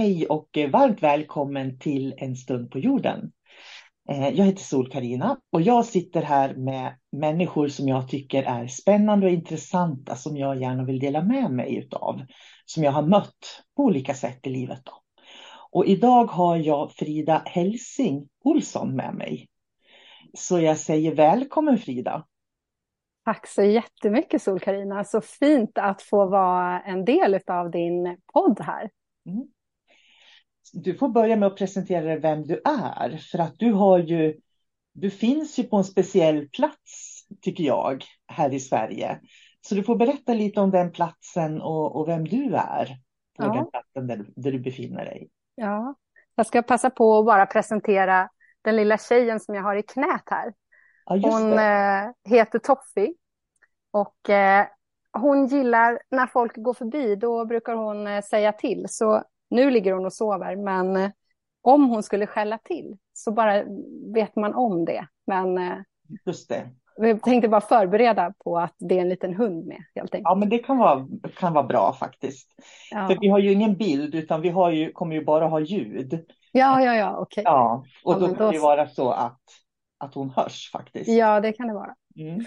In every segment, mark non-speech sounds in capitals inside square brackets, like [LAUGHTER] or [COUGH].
Hej och eh, varmt välkommen till En stund på jorden. Eh, jag heter sol karina och jag sitter här med människor som jag tycker är spännande och intressanta som jag gärna vill dela med mig utav. Som jag har mött på olika sätt i livet. Då. Och idag har jag Frida Helsing Olsson med mig. Så jag säger välkommen Frida. Tack så jättemycket sol karina Så fint att få vara en del av din podd här. Mm du får börja med att presentera dig vem du är. För att du har ju, du finns ju på en speciell plats, tycker jag, här i Sverige. Så du får berätta lite om den platsen och, och vem du är på ja. den platsen där, där, du befinner dig. Ja, jag ska passa på att bara presentera den lilla tjejen som jag har i knät här. Ja, hon eh, heter Toffi och eh, hon gillar när folk går förbi, då brukar hon eh, säga till. Så nu ligger hon och sover, men eh, om hon skulle skälla till så bara vet man om det. Men eh, Just det. vi tänkte bara förbereda på att det är en liten hund med. Helt enkelt. Ja, men det kan vara, kan vara bra faktiskt. Ja. För vi har ju ingen bild, utan vi har ju, kommer ju bara ha ljud. Ja, ja, ja, okej. Okay. Ja, och ja, då kan då... det vara så att, att hon hörs faktiskt. Ja, det kan det vara. Mm.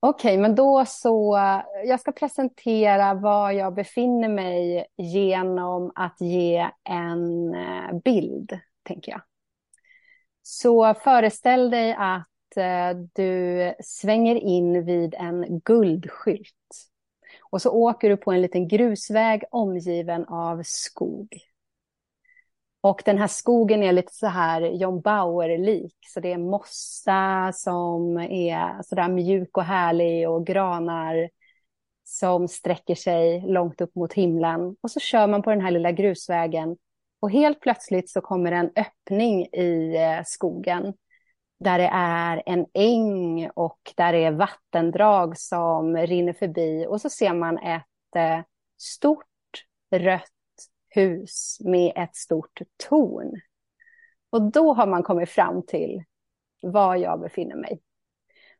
Okej, okay, men då så, jag ska presentera var jag befinner mig genom att ge en eh, bild, tänker jag. Så föreställ dig att eh, du svänger in vid en guldskylt. Och så åker du på en liten grusväg omgiven av skog. Och den här skogen är lite så här John Bauer-lik. Så det är mossa som är så där mjuk och härlig och granar som sträcker sig långt upp mot himlen. Och så kör man på den här lilla grusvägen och helt plötsligt så kommer en öppning i eh, skogen där det är en äng och där det är vattendrag som rinner förbi och så ser man ett eh, stort rött hus med ett stort torn. Och då har man kommit fram till var jag befinner mig.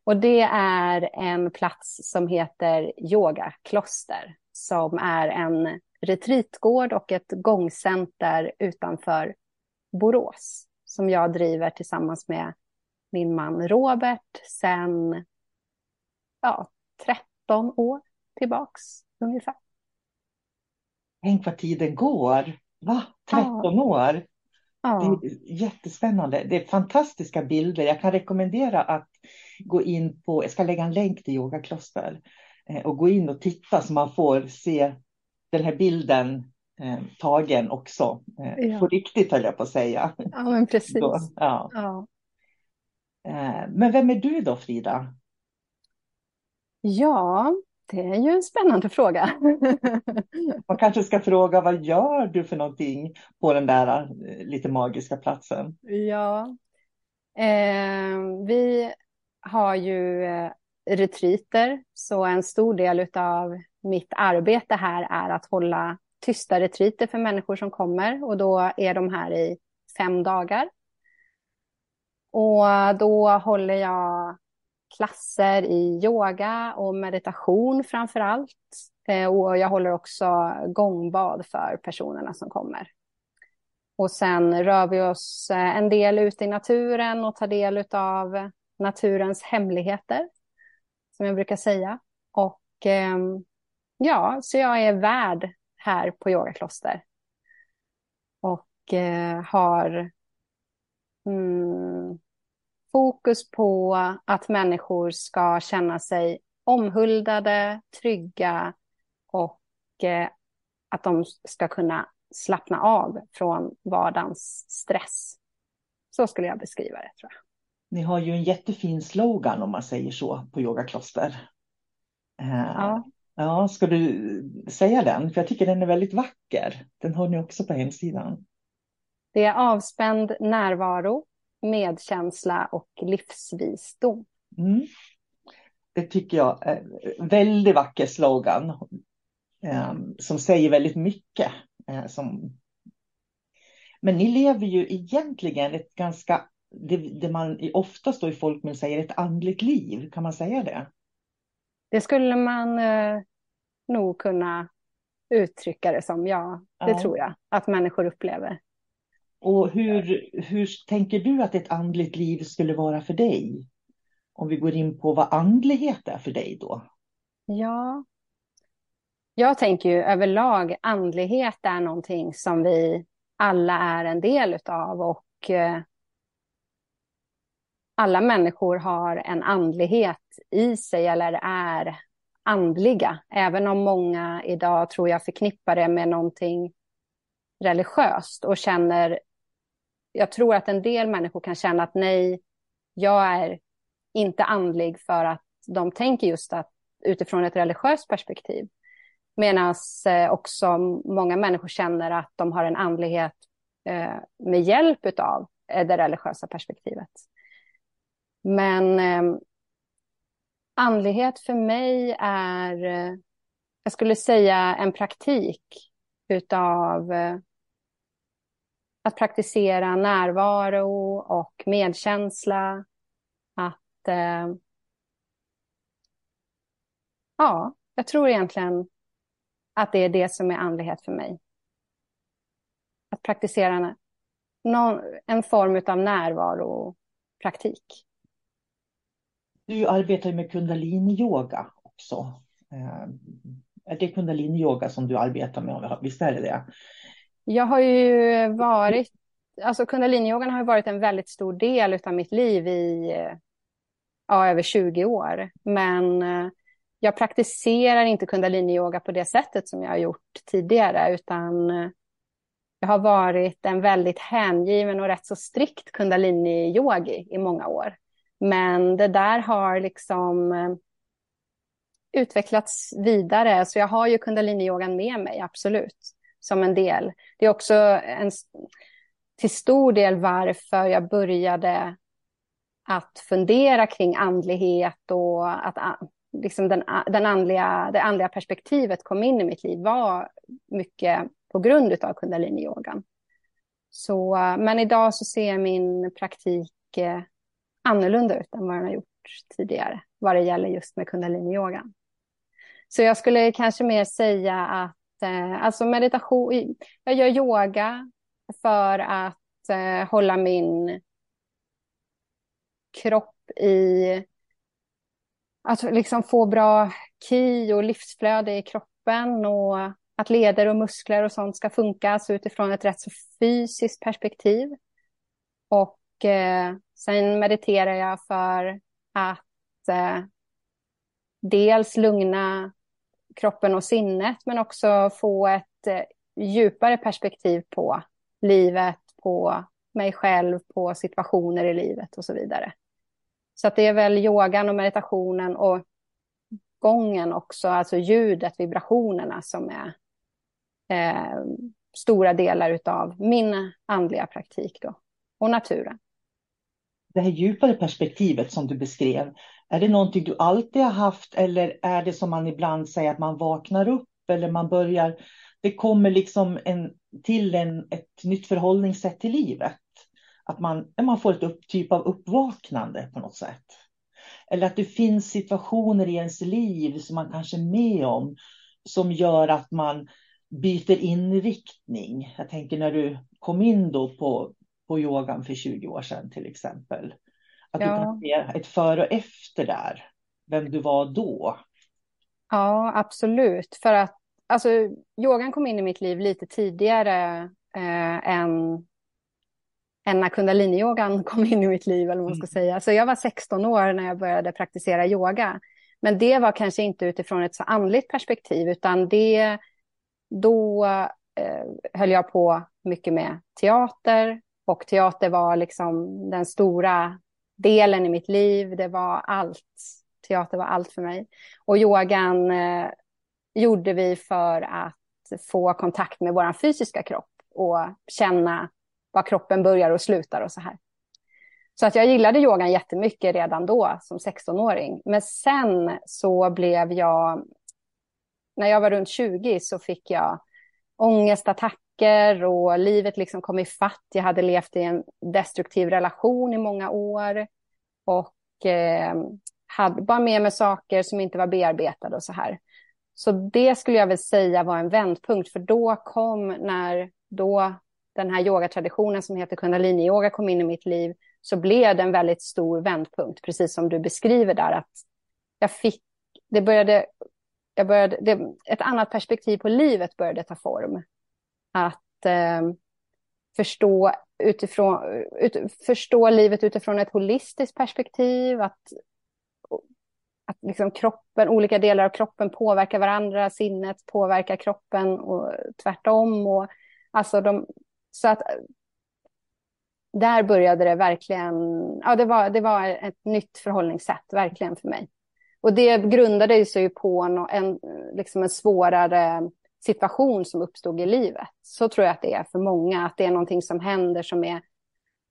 Och det är en plats som heter Yogakloster, som är en retreatgård och ett gångcenter utanför Borås, som jag driver tillsammans med min man Robert sedan ja, 13 år tillbaks ungefär. Tänk vad tiden går. Va? 13 ja. år? Ja. Det är jättespännande. Det är fantastiska bilder. Jag kan rekommendera att gå in på, jag ska lägga en länk till yogakloster eh, och gå in och titta så man får se den här bilden eh, tagen också. Eh, ja. På riktigt höll jag på att säga. Ja, men precis. Då, ja. ja. Eh, men vem är du då, Frida? Ja, det är ju en spännande fråga. [LAUGHS] Man kanske ska fråga vad gör du för någonting på den där eh, lite magiska platsen? Ja, eh, vi har ju eh, retriter, så en stor del av mitt arbete här är att hålla tysta retriter för människor som kommer och då är de här i fem dagar. Och då håller jag klasser i yoga och meditation framför allt. Eh, och jag håller också gångbad för personerna som kommer. Och sen rör vi oss eh, en del ute i naturen och tar del av naturens hemligheter, som jag brukar säga. Och ehm, ja, så jag är värd här på yogakloster. Och eh, har mm, fokus på att människor ska känna sig omhuldade, trygga och eh, att de ska kunna slappna av från vardagens stress Så skulle jag beskriva det tror jag. Ni har ju en jättefin slogan om man säger så på yogakloster. Ja. ja, ska du säga den? För jag tycker den är väldigt vacker. Den har ni också på hemsidan. Det är avspänd närvaro, medkänsla och livsvisdom. Mm. Det tycker jag är en väldigt vacker slogan eh, som säger väldigt mycket. Eh, som... Men ni lever ju egentligen ett ganska, det, det man oftast då i folkmun säger, ett andligt liv. Kan man säga det? Det skulle man eh, nog kunna uttrycka det som, ja, det ja. tror jag att människor upplever. Och hur, hur tänker du att ett andligt liv skulle vara för dig? Om vi går in på vad andlighet är för dig då? Ja, jag tänker ju överlag andlighet är någonting som vi alla är en del utav och eh, alla människor har en andlighet i sig eller är andliga. Även om många idag tror jag förknippar det med någonting religiöst och känner jag tror att en del människor kan känna att nej, jag är inte andlig för att de tänker just att utifrån ett religiöst perspektiv. Medan eh, också många människor känner att de har en andlighet eh, med hjälp av eh, det religiösa perspektivet. Men ehm, andlighet för mig är, jag skulle säga en praktik utav att praktisera närvaro och medkänsla. Att... Eh, ja, jag tror egentligen att det är det som är andlighet för mig. Att praktisera någon, en form av närvaropraktik. Du arbetar med kundalini-yoga också. Eh, är det kundalini-yoga som du arbetar med? Visst är det det? Jag har ju varit, alltså kundaliniyogan har ju varit en väldigt stor del av mitt liv i ja, över 20 år. Men eh, jag praktiserar inte kundaliniyoga på det sättet som jag har gjort tidigare, utan eh, jag har varit en väldigt hängiven och rätt så strikt kundaliniyogi i många år. Men det där har liksom eh, utvecklats vidare, så jag har ju kundaliniyogan med mig, absolut som en del. Det är också en, till stor del varför jag började att fundera kring andlighet och att liksom den, den andliga, det andliga perspektivet kom in i mitt liv var mycket på grund av kundaliniyogan. Så, men idag så ser min praktik eh, annorlunda ut än vad den har gjort tidigare vad det gäller just med kundaliniyogan. Så jag skulle kanske mer säga att Eh, alltså meditation, jag gör yoga för att eh, hålla min kropp i... Att liksom få bra ki och livsflöde i kroppen och att leder och muskler och sånt ska funka alltså utifrån ett rätt så fysiskt perspektiv. Och eh, sen mediterar jag för att eh, dels lugna kroppen och sinnet, men också få ett eh, djupare perspektiv på livet, på mig själv, på situationer i livet och så vidare. Så att det är väl yogan och meditationen och gången också, alltså ljudet, vibrationerna som är eh, stora delar av min andliga praktik då, och naturen. Det här djupare perspektivet som du beskrev, är det någonting du alltid har haft eller är det som man ibland säger att man vaknar upp eller man börjar, det kommer liksom en, till en, ett nytt förhållningssätt till livet? Att man, man får ett upp, typ av uppvaknande på något sätt. Eller att det finns situationer i ens liv som man kanske är med om som gör att man byter inriktning. Jag tänker när du kom in då på, på yogan för 20 år sedan till exempel. Att ja. du kan se ett före och efter där, vem du var då. Ja, absolut. För att alltså, yogan kom in i mitt liv lite tidigare eh, än, än när kundaliniyogan [LAUGHS] kom in i mitt liv. Eller man ska mm. säga. Så jag var 16 år när jag började praktisera yoga. Men det var kanske inte utifrån ett så andligt perspektiv, utan det, då eh, höll jag på mycket med teater Och teater var liksom den stora delen i mitt liv. Det var allt. Teater var allt för mig. Och yogan eh, gjorde vi för att få kontakt med vår fysiska kropp och känna var kroppen börjar och slutar och så här. Så att jag gillade yogan jättemycket redan då som 16-åring. Men sen så blev jag, när jag var runt 20 så fick jag ångestattacker och livet liksom kom ifatt. Jag hade levt i en destruktiv relation i många år och eh, hade bara med mig saker som inte var bearbetade och så här. Så det skulle jag väl säga var en vändpunkt, för då kom när då den här yogatraditionen som heter kundalini-yoga kom in i mitt liv, så blev det en väldigt stor vändpunkt, precis som du beskriver där, att jag fick, det började, jag började, det, ett annat perspektiv på livet började ta form. Att eh, förstå, utifrån, ut, förstå livet utifrån ett holistiskt perspektiv, att att liksom kroppen, olika delar av kroppen påverkar varandra, sinnet påverkar kroppen och tvärtom. Och, alltså de, så att där började det verkligen, ja det var, det var ett nytt förhållningssätt verkligen för mig. Och det grundade sig ju på en, en, liksom en svårare situation som uppstod i livet. Så tror jag att det är för många, att det är någonting som händer som är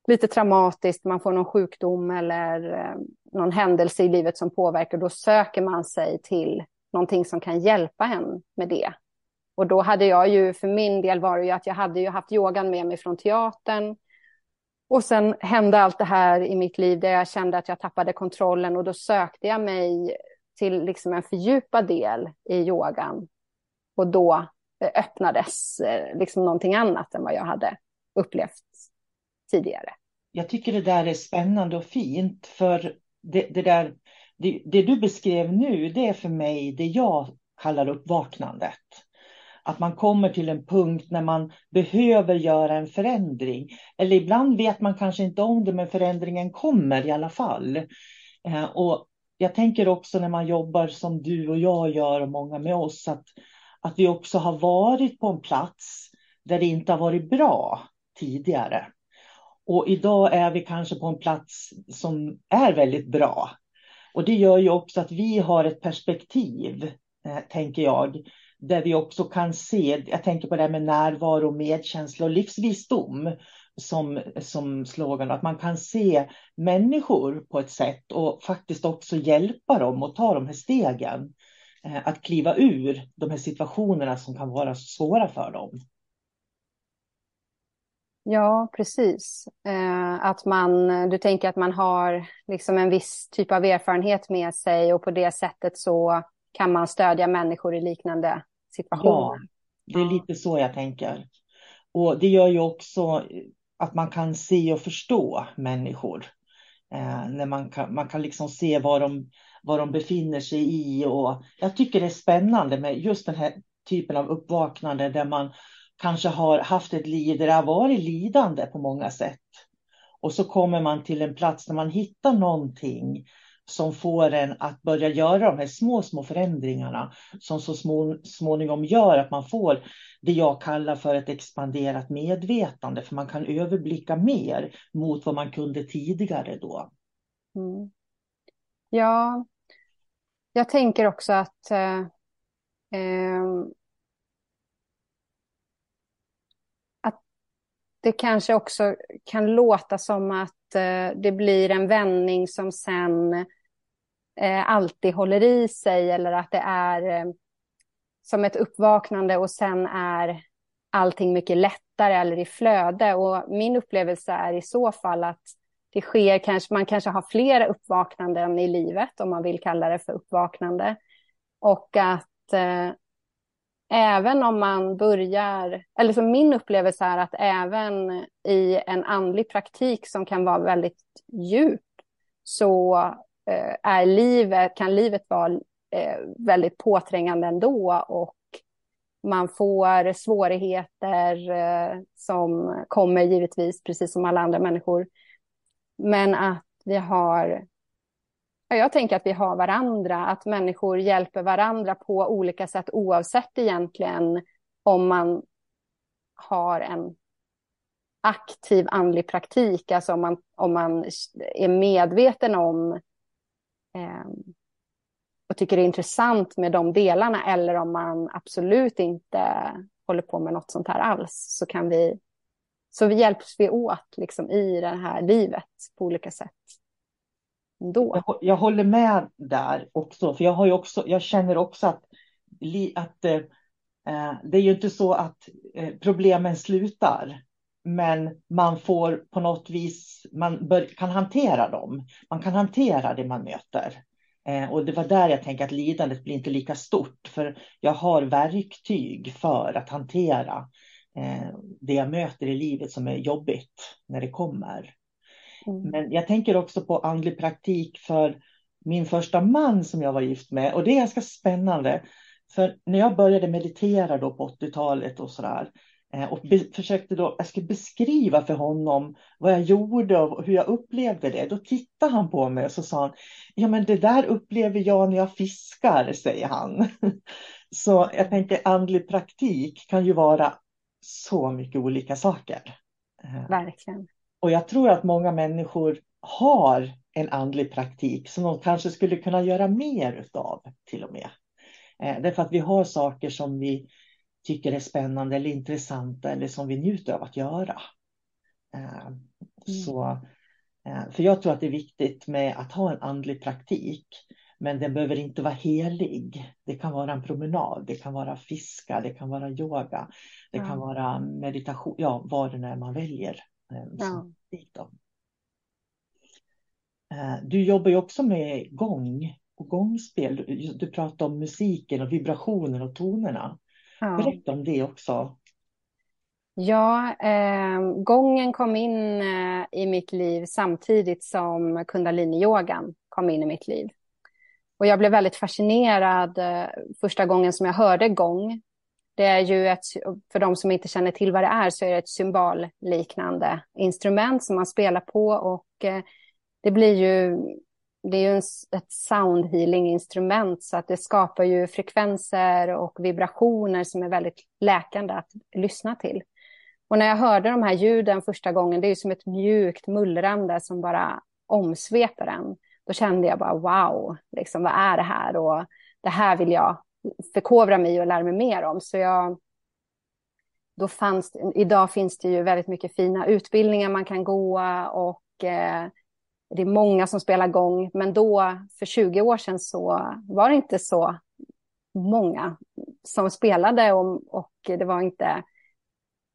lite traumatiskt, man får någon sjukdom eller eh, någon händelse i livet som påverkar, då söker man sig till någonting som kan hjälpa en med det. Och då hade jag ju, för min del var det ju att jag hade ju haft yogan med mig från teatern. Och sen hände allt det här i mitt liv där jag kände att jag tappade kontrollen och då sökte jag mig till liksom en fördjupad del i yogan. Och då eh, öppnades eh, liksom någonting annat än vad jag hade upplevt tidigare. Jag tycker det där är spännande och fint för det, det där, det, det, du beskrev nu, det är för mig det jag kallar uppvaknandet. Att man kommer till en punkt när man behöver göra en förändring. Eller ibland vet man kanske inte om det, men förändringen kommer i alla fall. Eh, och jag tänker också när man jobbar som du och jag gör och många med oss, att, att vi också har varit på en plats där det inte har varit bra tidigare. Och idag är vi kanske på en plats som är väldigt bra. Och det gör ju också att vi har ett perspektiv, eh, tänker jag, där vi också kan se, jag tänker på det här med närvaro, medkänsla och livsvisdom som, som slogan, att man kan se människor på ett sätt och faktiskt också hjälpa dem att ta de här stegen. Eh, att kliva ur de här situationerna som kan vara svåra för dem. Ja, precis. Eh, att man, du tänker att man har liksom en viss typ av erfarenhet med sig och på det sättet så kan man stödja människor i liknande situationer. Ja, det är lite så jag tänker. Och det gör ju också att man kan se och förstå människor. Eh, när man kan, man kan liksom se var de, vad de befinner sig i. Och jag tycker det är spännande med just den här typen av uppvaknande där man kanske har haft ett liv där det har varit lidande på många sätt. Och så kommer man till en plats där man hittar någonting som får en att börja göra de här små, små förändringarna som så små, småningom gör att man får det jag kallar för ett expanderat medvetande, för man kan överblicka mer mot vad man kunde tidigare då. Mm. Ja, jag tänker också att eh, eh, det kanske också kan låta som att eh, det blir en vändning som sen eh, alltid håller i sig eller att det är eh, som ett uppvaknande och sen är allting mycket lättare eller i flöde. Och min upplevelse är i så fall att det sker kanske, man kanske har flera uppvaknanden i livet om man vill kalla det för uppvaknande. Och att eh, även om man börjar, eller som min upplevelse är att även i en andlig praktik som kan vara väldigt djup så eh, är livet, kan livet vara eh, väldigt påträngande ändå och man får svårigheter eh, som kommer givetvis precis som alla andra människor. Men att vi har jag tänker att vi har varandra, att människor hjälper varandra på olika sätt oavsett egentligen om man har en aktiv andlig praktik, alltså om man, om man är medveten om eh, och tycker det är intressant med de delarna eller om man absolut inte håller på med något sånt här alls så kan vi så vi hjälps vi åt liksom i det här livet på olika sätt. Då. Jag, jag håller med där också, för jag, har också, jag känner också att, att eh, eh, det är ju inte så att eh, problemen slutar, men man får på något vis, man bör, kan hantera dem. Man kan hantera det man möter. Eh, och det var där jag tänkte att lidandet blir inte lika stort, för jag har verktyg för att hantera eh, det jag möter i livet som är jobbigt när det kommer. Mm. Men jag tänker också på andlig praktik för min första man som jag var gift med. Och det är ganska spännande. För när jag började meditera då på 80-talet och sådär. Eh, och försökte då, jag skulle beskriva för honom vad jag gjorde och hur jag upplevde det. Då tittade han på mig och så sa han, ja men det där upplever jag när jag fiskar, säger han. [LAUGHS] Så jag tänker andlig praktik kan ju vara så mycket olika saker. Eh, Verkligen. Och jag tror att många människor har en andlig praktik som de kanske skulle kunna göra mer utav till och med. Eh, därför att vi har saker som vi tycker är spännande eller intressanta eller som vi njuter av att göra. Eh, mm. Så, för jag tror att det är viktigt med att ha en andlig praktik. Men den behöver inte vara helig. Det kan vara en promenad, det kan vara fiska, det kan vara yoga, det kan vara meditation, ja vad det är man väljer. Eh, ja. Du jobbar ju också med gång och gångspel. Du pratar om musiken och vibrationen och tonerna. Ja. Berätta om det också. Ja, eh, gången kom in eh, i mitt liv samtidigt som kundaliniyogan kom in i mitt liv. Och jag blev väldigt fascinerad eh, första gången som jag hörde gång. Det är ju ett, för de som inte känner till vad det är, så är det ett symbolliknande instrument som man spelar på och eh, det blir ju det är ju en, ett sound healing instrument så att det skapar ju frekvenser och vibrationer som är väldigt läkande att lyssna till. Och när jag hörde de här ljuden första gången, det är ju som ett mjukt mullrande som bara omsveper en. Då kände jag bara wow, liksom, vad är det här? Och det här vill jag förkovra mig och lära mig mer om. Så jag, då fanns, idag finns det ju väldigt mycket fina utbildningar man kan gå och eh, det är många som spelar gång, men då för 20 år sedan så var det inte så många som spelade och, och det var inte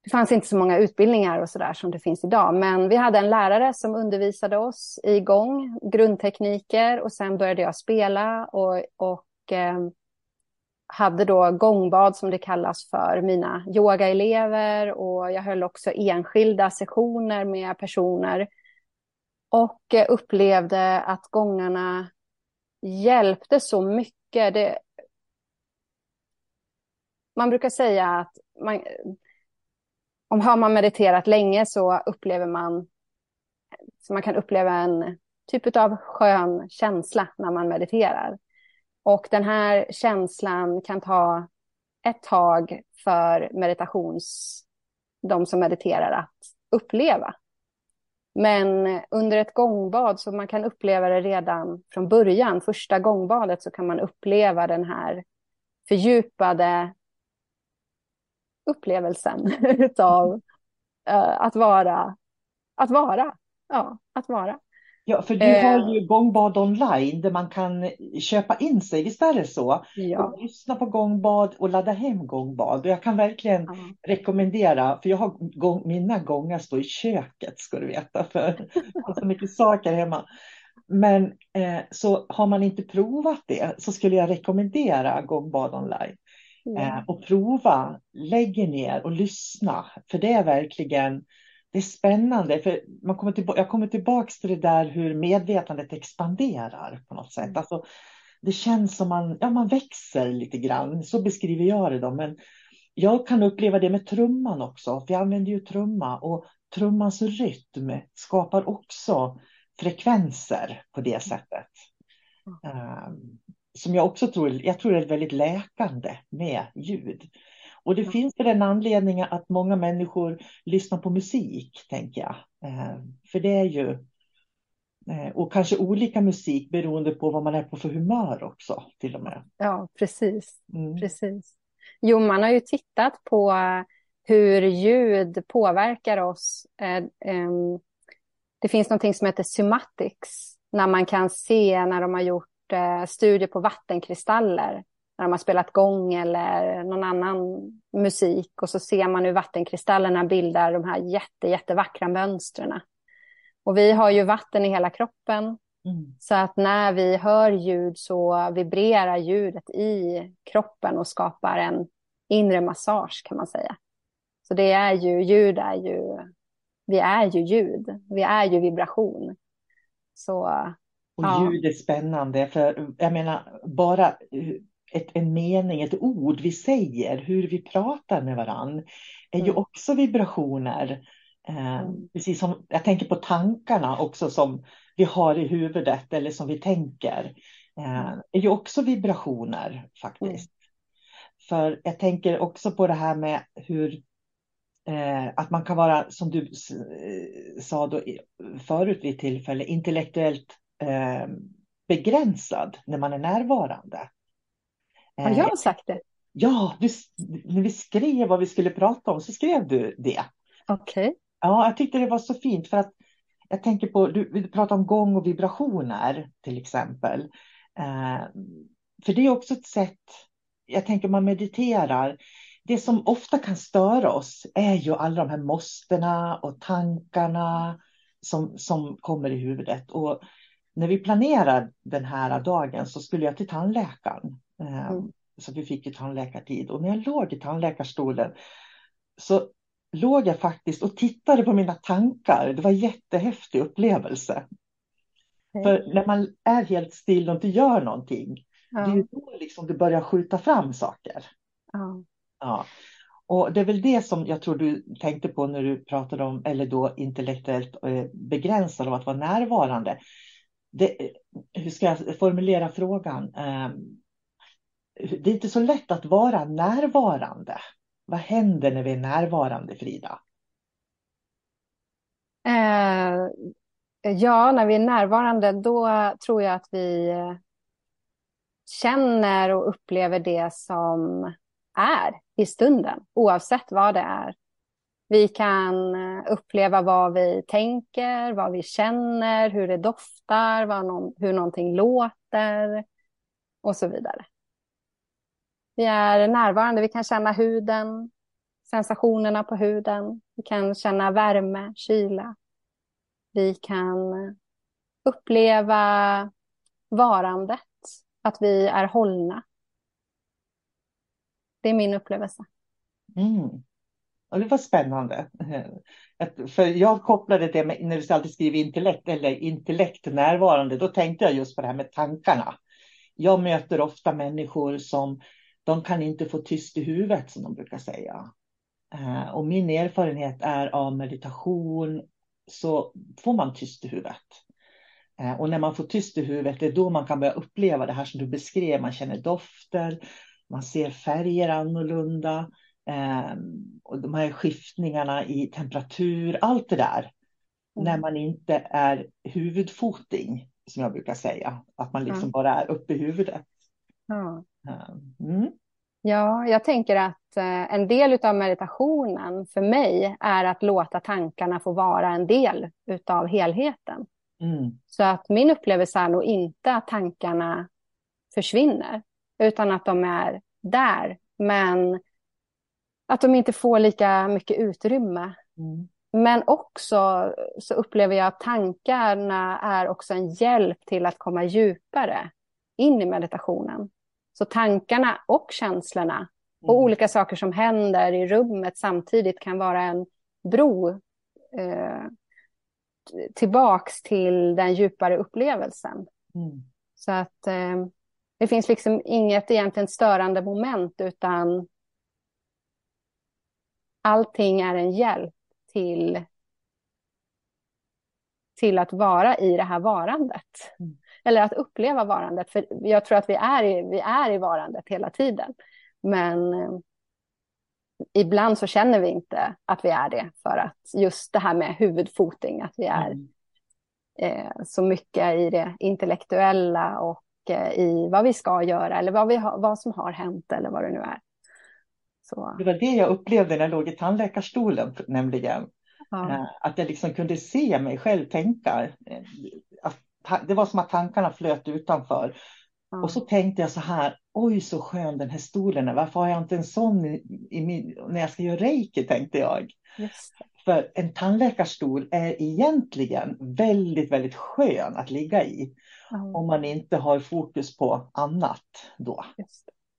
det fanns inte så många utbildningar och så där som det finns idag, men vi hade en lärare som undervisade oss i gång, grundtekniker och sen började jag spela och, och eh, hade då gångbad som det kallas för mina yogaelever och jag höll också enskilda sessioner med personer och upplevde att gångarna hjälpte så mycket. Det, man brukar säga att man, om har man mediterat länge så upplever man så man kan uppleva en typ av skön känsla när man mediterar. Och den här känslan kan ta ett tag för meditations, de som mediterar att uppleva. Men under ett gångbad så man kan uppleva det redan från början, första gångbadet så kan man uppleva den här fördjupade upplevelsen [LAUGHS] av uh, eh, att vara, att vara, ja, att vara. Ja, för du har eh. ju gångbad online där man kan köpa in sig, visst är det så? Ja. Och lyssna på gångbad och ladda hem gångbad. Och jag kan verkligen ja. rekommendera, för jag har gång, mina gångar står i köket ska du veta, för jag har så mycket saker hemma. Men eh, så har man inte provat det så skulle jag rekommendera gångbad online. Ja. Eh, och prova, lägg ner och lyssna, för det är verkligen det är spännande, för man kommer tillbaka, jag kommer tillbaka till det där hur medvetandet expanderar på något sätt. Mm. Alltså, det känns som man, ja, man växer lite grann, så beskriver jag det då. Men jag kan uppleva det med trumman också, för jag använder ju trumma och trummans rytm skapar också frekvenser på det mm. sättet. Um, som jag också tror, jag tror är väldigt läkande med ljud. Och det finns för den anledningen att många människor lyssnar på musik, tänker jag. Eh, för det är ju, eh, och kanske olika musik beroende på vad man är på för humör också, till och med. Ja, precis. Mm. precis. Jo, man har ju tittat på hur ljud påverkar oss. Det finns något som heter cymatics, när man kan se när de har gjort studier på vattenkristaller när de har spelat gång eller någon annan musik och så ser man hur vattenkristallerna bildar de här jätte, jättevackra mönstren. Och vi har ju vatten i hela kroppen. Mm. Så att när vi hör ljud så vibrerar ljudet i kroppen och skapar en inre massage kan man säga. Så det är ju, ljud är ju, vi är ju ljud, vi är ju vibration. Så, och ljud är spännande, för jag menar bara ett, en mening, ett ord vi säger, hur vi pratar med varann, är mm. ju också vibrationer. Eh, mm. Precis som jag tänker på tankarna också som vi har i huvudet eller som vi tänker. Eh, mm. är ju också vibrationer faktiskt. Mm. För jag tänker också på det här med hur eh, att man kan vara, som du eh, sa då förut vid tillfälle, intellektuellt eh, begränsad när man är närvarande. Har jag eh, sagt det? Ja, du, när vi skrev vad vi skulle prata om så skrev du det. Okej. Okay. Ja, jag tyckte det var så fint för att jag tänker på, du, du pratar om gång och vibrationer till exempel. Eh, för det är också ett sätt, jag tänker man mediterar, det som ofta kan störa oss är ju alla de här måstena och tankarna som, som kommer i huvudet. Och när vi planerar den här dagen så skulle jag till tandläkaren. Eh, mm. Så vi fick ju tandläkartid. Och när jag låg i tandläkarstolen så låg jag faktiskt och tittade på mina tankar. Det var en jättehäftig upplevelse. Mm. För när man är helt still och inte gör någonting, ja. det är då liksom det börjar skjuta fram saker. Ja. Och det är väl det som jag tror du tänkte på när du pratade om, eller då intellektuellt eh, begränsad av att vara närvarande. Det, hur ska jag formulera frågan? Det är inte så lätt att vara närvarande. Vad händer när vi är närvarande, Frida? Eh, ja, när vi är närvarande, då tror jag att vi eh, känner och upplever det som är i stunden, oavsett vad det är. Vi kan eh, uppleva vad vi tänker, vad vi känner, hur det doftar, vad någon, hur någonting låter och så vidare. Vi är närvarande, vi kan känna huden, sensationerna på huden. Vi kan känna värme, kyla. Vi kan eh, uppleva varandet, att vi är hållna. Det är min upplevelse. Mm. Och det var spännande. För jag kopplade det med, när du alltid skriver intellekt eller intellekt närvarande, då tänkte jag just på det här med tankarna. Jag möter ofta människor som de kan inte få tyst i huvudet som de brukar säga. Eh, och min erfarenhet är av meditation så får man tyst i huvudet. Eh, och när man får tyst i huvudet, det är då man kan börja uppleva det här som du beskrev. Man känner dofter, man ser färger annorlunda. Eh, och de här skiftningarna i temperatur, allt det där. Mm. När man inte är huvudfoting, som jag brukar säga. Att man liksom mm. bara är uppe i huvudet. Ja. Mm. Ja, jag tänker att eh, en del av meditationen för mig är att låta tankarna få vara en del av helheten. Mm. Så att min upplevelse är nog inte att tankarna försvinner, utan att de är där, men att de inte får lika mycket utrymme. Mm. Men också så upplever jag att tankarna är också en hjälp till att komma djupare in i meditationen. Så tankarna och känslorna och mm. olika saker som händer i rummet samtidigt kan vara en bro eh, tillbaks till den djupare upplevelsen. Mm. Så att eh, det finns liksom inget egentligen störande moment utan allting är en hjälp till, till att vara i det här varandet. Mm eller att uppleva varandet. För jag tror att vi är i, vi är i varandet hela tiden. Men, ibland så känner vi inte att vi är det för att just det här med huvudfoting, att vi är mm. eh, så mycket i det intellektuella och eh, i vad vi ska göra eller vad, vi ha, vad som har hänt eller vad det nu är. Så. Det var det jag upplevde när jag låg i tandläkarstolen nämligen. Ja. Eh, att jag liksom kunde se mig själv tänka. Det var som att tankarna flöt utanför. Ja. Och så tänkte jag så här, oj så skön den här stolen är. Varför har jag inte en sån i, i min, när jag ska göra reiki, tänkte jag. För en tandläkarstol är egentligen väldigt, väldigt skön att ligga i. Mm. Om man inte har fokus på annat då.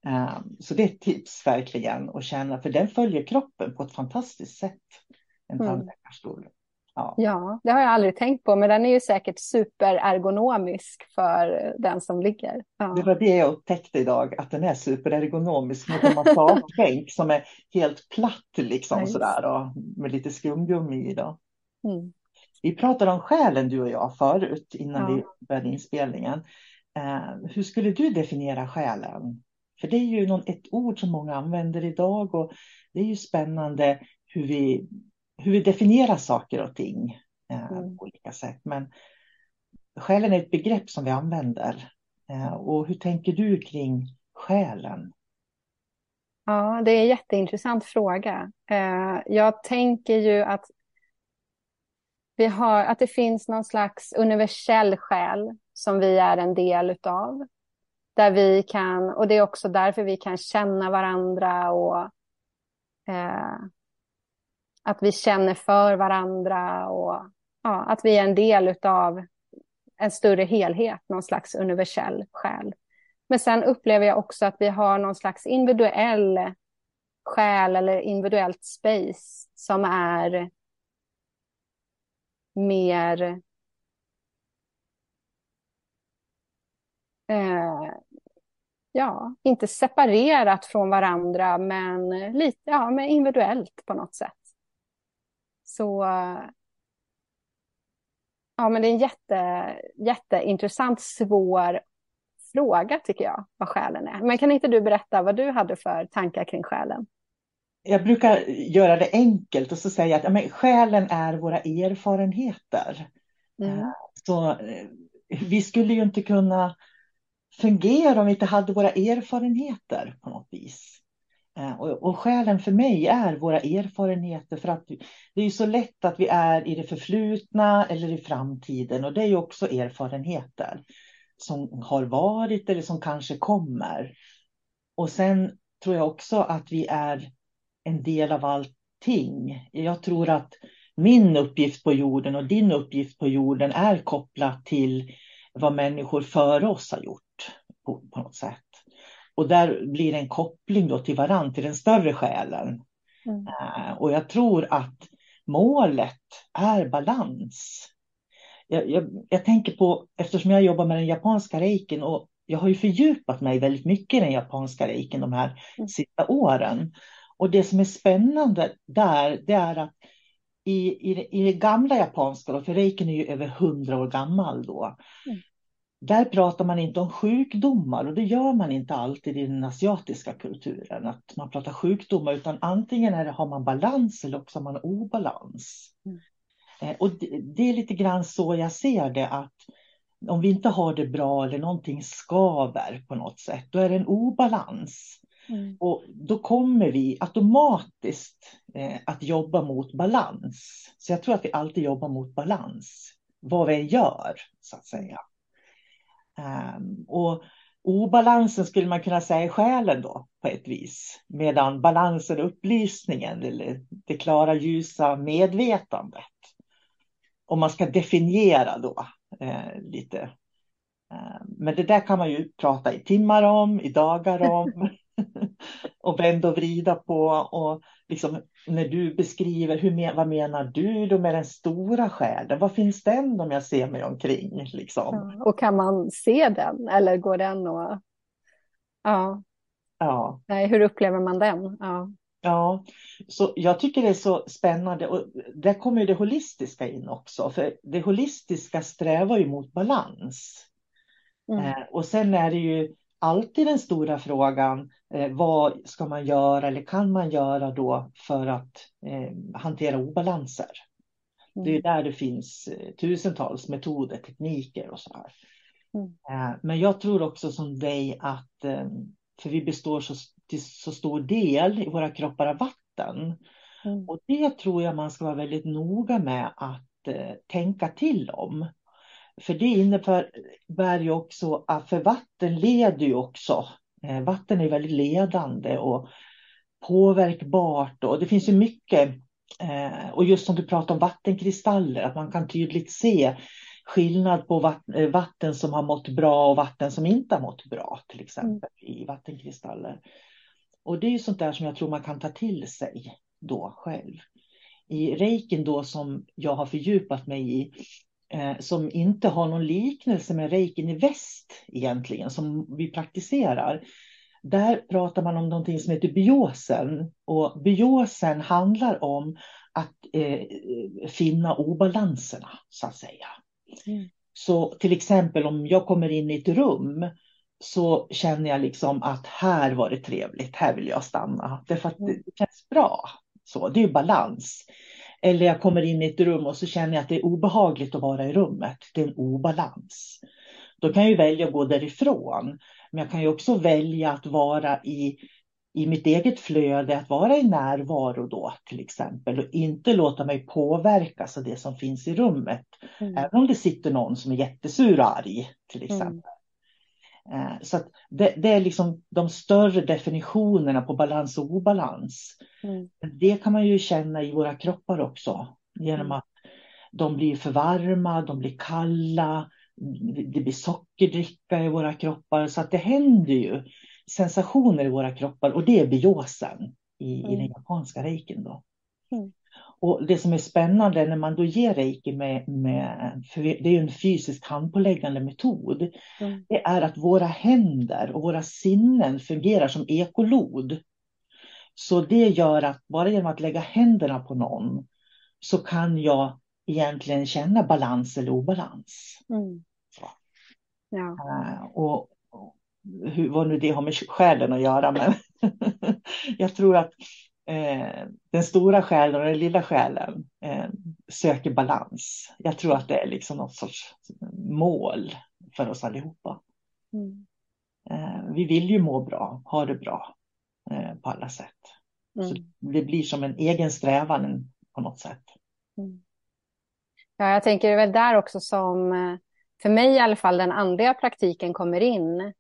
Um, så det är ett tips verkligen att känna, för den följer kroppen på ett fantastiskt sätt. En mm. tandläkarstol. Ja. ja, det har jag aldrig tänkt på, men den är ju säkert superergonomisk för den som ligger. Ja. Det var det jag upptäckte idag, att den är superergonomisk mot en massagebänk som är helt platt liksom nice. sådär och med lite skumgummi i. Då. Mm. Vi pratade om själen du och jag förut innan ja. vi började inspelningen. Uh, hur skulle du definiera själen? För det är ju någon, ett ord som många använder idag och det är ju spännande hur vi hur vi definierar saker och ting eh, mm. på olika sätt. Men själen är ett begrepp som vi använder. Eh, och hur tänker du kring själen? Ja, det är en jätteintressant fråga. Eh, jag tänker ju att vi har, att det finns någon slags universell själ som vi är en del utav. Där vi kan, och det är också därför vi kan känna varandra och eh, att vi känner för varandra och ja, att vi är en del av en större helhet, någon slags universell själ. Men sen upplever jag också att vi har någon slags individuell själ eller individuellt space som är mer eh, ja, inte separerat från varandra men lite ja, men individuellt på något sätt. Så ja, men det är en jätte, jätteintressant, svår fråga tycker jag, vad själen är. Men kan inte du berätta vad du hade för tankar kring själen? Jag brukar göra det enkelt och så säga att ja, men själen är våra erfarenheter. Mm. Eh, så eh, vi skulle ju inte kunna fungera om vi inte hade våra erfarenheter på något vis. Eh, och, och skälen för mig är våra erfarenheter för att det är så lätt att vi är i det förflutna eller i framtiden och det är ju också erfarenheter som har varit eller som kanske kommer. Och sen tror jag också att vi är en del av allting. Jag tror att min uppgift på jorden och din uppgift på jorden är kopplat till vad människor före oss har gjort på, på något sätt. Och där blir det en koppling då till varann, till den större själen. Mm. Uh, och jag tror att målet är balans. Jag, jag, jag, tänker på, eftersom jag jobbar med den japanska reiken och jag har ju fördjupat mig väldigt mycket i den japanska reiken de här mm. sista åren. Och det som är spännande där, det är att i, i, i det gamla japanska, då, för reiken är ju över hundra år gammal då, mm. Där pratar man inte om sjukdomar och det gör man inte alltid i den asiatiska kulturen. Att man pratar sjukdomar utan antingen är det, har man balans eller också har man obalans. Mm. Eh, och det, det, är lite grann så jag ser det att om vi inte har det bra eller någonting skaver på något sätt, då är det en obalans. Mm. Och då kommer vi automatiskt eh, att jobba mot balans. Så jag tror att vi alltid jobbar mot balans, vad vi gör så att säga. Um, och obalansen skulle man kunna säga är själen då på ett vis. Medan balansen är upplysningen eller det klara ljusa medvetandet. Om man ska definiera då eh, lite. Eh, men det där kan man ju prata i timmar om, i dagar om. [LAUGHS] [LAUGHS] och vända och vrida på. Och liksom, när du beskriver, hur, vad menar du då med den stora själen? Var finns den om jag ser mig omkring? Liksom? Ja, och kan man se den eller går den och... Ja. ja. Nej, hur upplever man den? Ja. Ja, så jag tycker det är så spännande och där kommer det holistiska in också. För det holistiska strävar ju mot balans. Mm. Eh, och sen är det ju alltid den stora frågan. Eh, vad ska man göra eller kan man göra då för att eh, hantera obalanser? Mm. Det är mm. där det finns eh, tusentals metoder, tekniker och så här. Mm. Eh, men jag tror också som dig att, eh, för vi består så, till så stor del i våra kroppar av vatten. Mm. Och det tror jag man ska vara väldigt noga med att tänka till om. För det innebär ju också att för vatten leder ju också. Eh, vatten är väldigt ledande och påverkbart och det finns ju mycket. Eh, och just som du pratar om vattenkristaller, att man kan tydligt se skillnad på eh, vatten som har mått bra och vatten som inte har mått bra, till exempel mm. i vattenkristaller. Och det är ju sånt där som jag tror man kan ta till sig då själv. I reikin då som jag har fördjupat mig i, som inte har någon liknelse med reikin i väst egentligen, som vi praktiserar. Där pratar man om någonting som heter biosen. Och biosen handlar om att eh, finna obalanserna, så att säga. Mm. Så till exempel om jag kommer in i ett rum så känner jag liksom att här var det trevligt, här vill jag stanna. Därför att mm. det känns bra. Så, det är balans. Eller jag kommer in i ett rum och så känner jag att det är obehagligt att vara i rummet. Det är en obalans. Då kan jag ju välja att gå därifrån. Men jag kan ju också välja att vara i, i mitt eget flöde, att vara i närvaro då till exempel. Och inte låta mig påverkas av det som finns i rummet. Mm. Även om det sitter någon som är jättesur och arg till mm. exempel. Mm. Så det, det, är liksom de större definitionerna på balans och obalans. Mm. Det kan man ju känna i våra kroppar också. Genom mm. att de blir för varma, de blir kalla, det blir sockerdricka i våra kroppar. Så att det händer ju sensationer i våra kroppar och det är biosen i, mm. i den japanska reikin. Då. Mm. Och det som är spännande när man då ger reiki med, med för det är ju en fysisk handpåläggande metod, mm. det är att våra händer och våra sinnen fungerar som ekolod. Så det gör att bara genom att lägga händerna på någon så kan jag egentligen känna balans eller obalans. Mm. Ja. Uh, och, hur, vad nu det har med själen att göra, men [LAUGHS] jag tror att eh, den stora själen och den lilla själen eh, söker balans. Jag tror att det är liksom något sorts mål för oss allihopa. Mm. Eh, vi vill ju må bra, ha det bra eh, på alla sätt. Mm. Så det blir som en egen strävan på något sätt. Mm. Ja, jag tänker det är väl där också som, eh, för mig i alla fall, den andliga praktiken kommer in.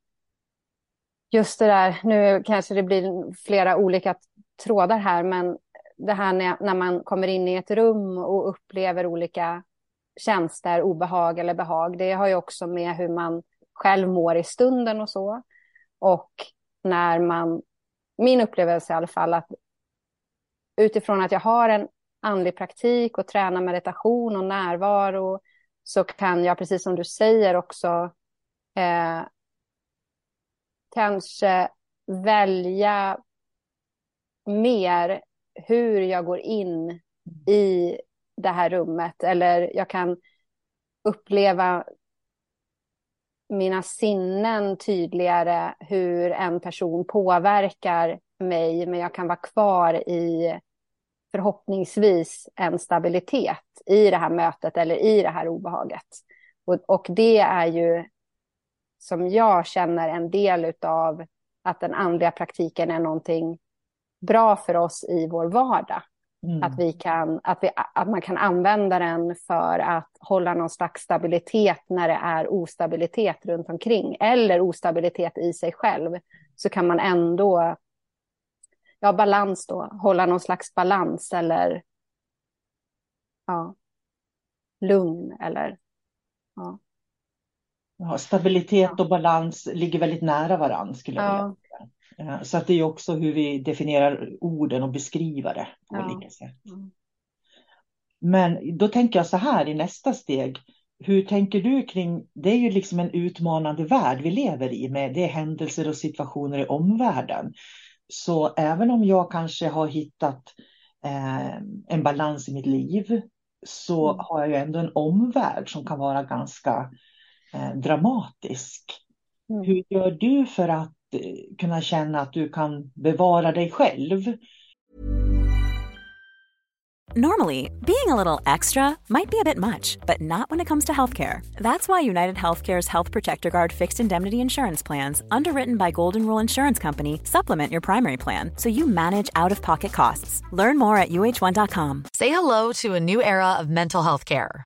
Just det där, nu kanske det blir flera olika trådar här, men det här när, när man kommer in i ett rum och upplever olika tjänster, obehag eller behag, det har ju också med hur man själv mår i stunden och så. Och när man, min upplevelse i alla fall, att utifrån att jag har en andlig praktik och tränar meditation och närvaro så kan jag, precis som du säger, också eh, kanske välja mer hur jag går in i det här rummet. Eller jag kan uppleva mina sinnen tydligare, hur en person påverkar mig, men jag kan vara kvar i förhoppningsvis en stabilitet i det här mötet eller i det här obehaget. Och, och det är ju som jag känner en del av att den andliga praktiken är någonting bra för oss i vår vardag. Mm. Att, vi kan, att, vi, att man kan använda den för att hålla någon slags stabilitet när det är ostabilitet runt omkring eller ostabilitet i sig själv. Så kan man ändå, ja balans då, hålla någon slags balans eller ja, lugn eller ja. ja stabilitet och balans ligger väldigt nära varandra skulle jag ja. Eh, så att det är också hur vi definierar orden och beskriver det på ja. olika sätt. Mm. Men då tänker jag så här i nästa steg. Hur tänker du kring, det är ju liksom en utmanande värld vi lever i med det händelser och situationer i omvärlden. Så även om jag kanske har hittat eh, en balans i mitt liv så mm. har jag ju ändå en omvärld som kan vara ganska eh, dramatisk. Mm. Hur gör du för att eh, kunna känna att du kan bevara dig själv? Normally, being a little extra might be a bit much, but not when it comes to healthcare. That's why United Healthcare's Health Protector Guard fixed indemnity insurance plans, underwritten by Golden Rule Insurance Company, supplement your primary plan so you manage out of pocket costs. Learn more at uh1.com. Say hello to a new era of mental health care.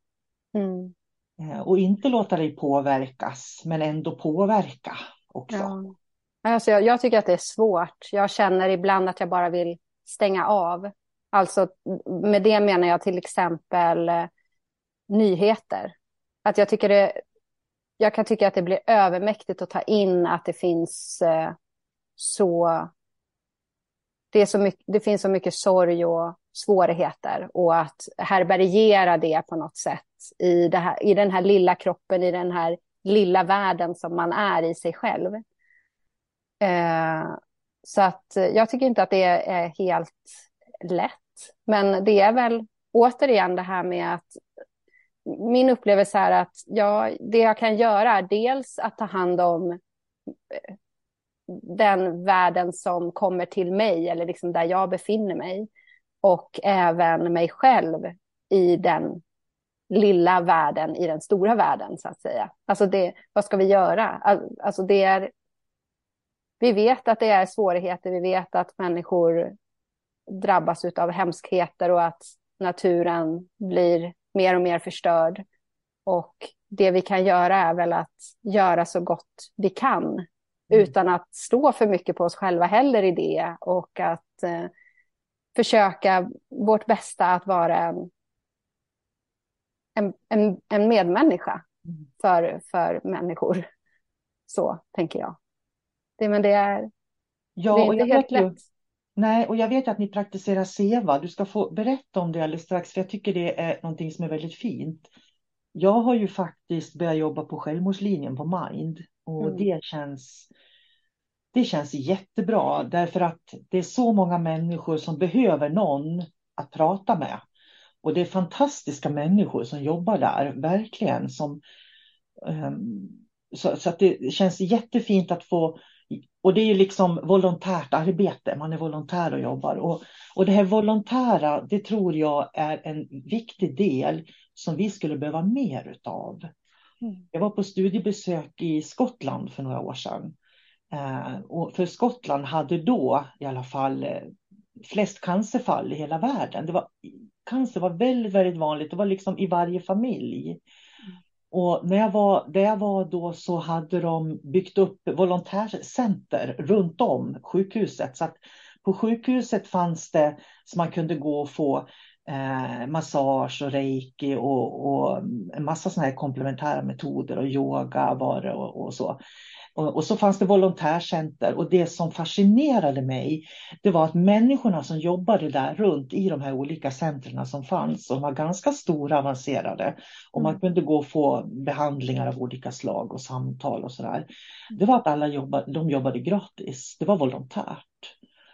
Mm. Och inte låta dig påverkas, men ändå påverka också. Ja. Alltså jag, jag, tycker att det är svårt. Jag känner ibland att jag bara vill stänga av. Alltså med det menar jag till exempel eh, nyheter. Att jag tycker det, jag kan tycka att det blir övermäktigt att ta in att det finns eh, så, det, är så mycket, det finns så mycket sorg och svårigheter och att härbärgera det på något sätt i, det här, i den här lilla kroppen, i den här lilla världen som man är i sig själv. Eh, så att jag tycker inte att det är helt lätt. Men det är väl återigen det här med att min upplevelse är att ja, det jag kan göra är dels att ta hand om eh, den världen som kommer till mig eller liksom där jag befinner mig och även mig själv i den lilla världen i den stora världen så att säga. Alltså det, vad ska vi göra? Alltså det är vi vet att det är svårigheter, vi vet att människor drabbas av hemskheter och att naturen blir mer och mer förstörd. Och det vi kan göra är väl att göra så gott vi kan mm. utan att stå för mycket på oss själva heller i det och att eh, försöka vårt bästa att vara en, en, en, en medmänniska mm. för, för människor. Så tänker jag. Det, men det är, ja, det är inte helt lätt. Ju, nej, och jag vet att ni praktiserar SEVA. Du ska få berätta om det alldeles strax, för jag tycker det är någonting som är väldigt fint. Jag har ju faktiskt börjat jobba på självmordslinjen på Mind och mm. det känns det känns jättebra därför att det är så många människor som behöver någon att prata med. Och det är fantastiska människor som jobbar där, verkligen. Som, um, så, så att det känns jättefint att få och det är ju liksom volontärt arbete, man är volontär och jobbar. Och, och det här volontära, det tror jag är en viktig del som vi skulle behöva mer utav. Mm. Jag var på studiebesök i Skottland för några år sedan. Eh, och för Skottland hade då i alla fall eh, flest cancerfall i hela världen. Det var, bröstcancer var väldigt, väldigt vanligt. Det var liksom i varje familj. Och när jag var, där jag var då så hade de byggt upp volontärcenter runt om sjukhuset. Så att på sjukhuset fanns det så man kunde gå och få eh, massage och reiki och, och en massa sådana här komplementära metoder och yoga var det och, och så. Och, och, så fanns det volontärcenter och det som fascinerade mig det var att människorna som jobbade där runt i de här olika centren som fanns, som var ganska stora och avancerade och man mm. kunde gå och få behandlingar av olika slag och samtal och sådär. Det var att alla jobbade, de jobbade gratis, det var volontärt.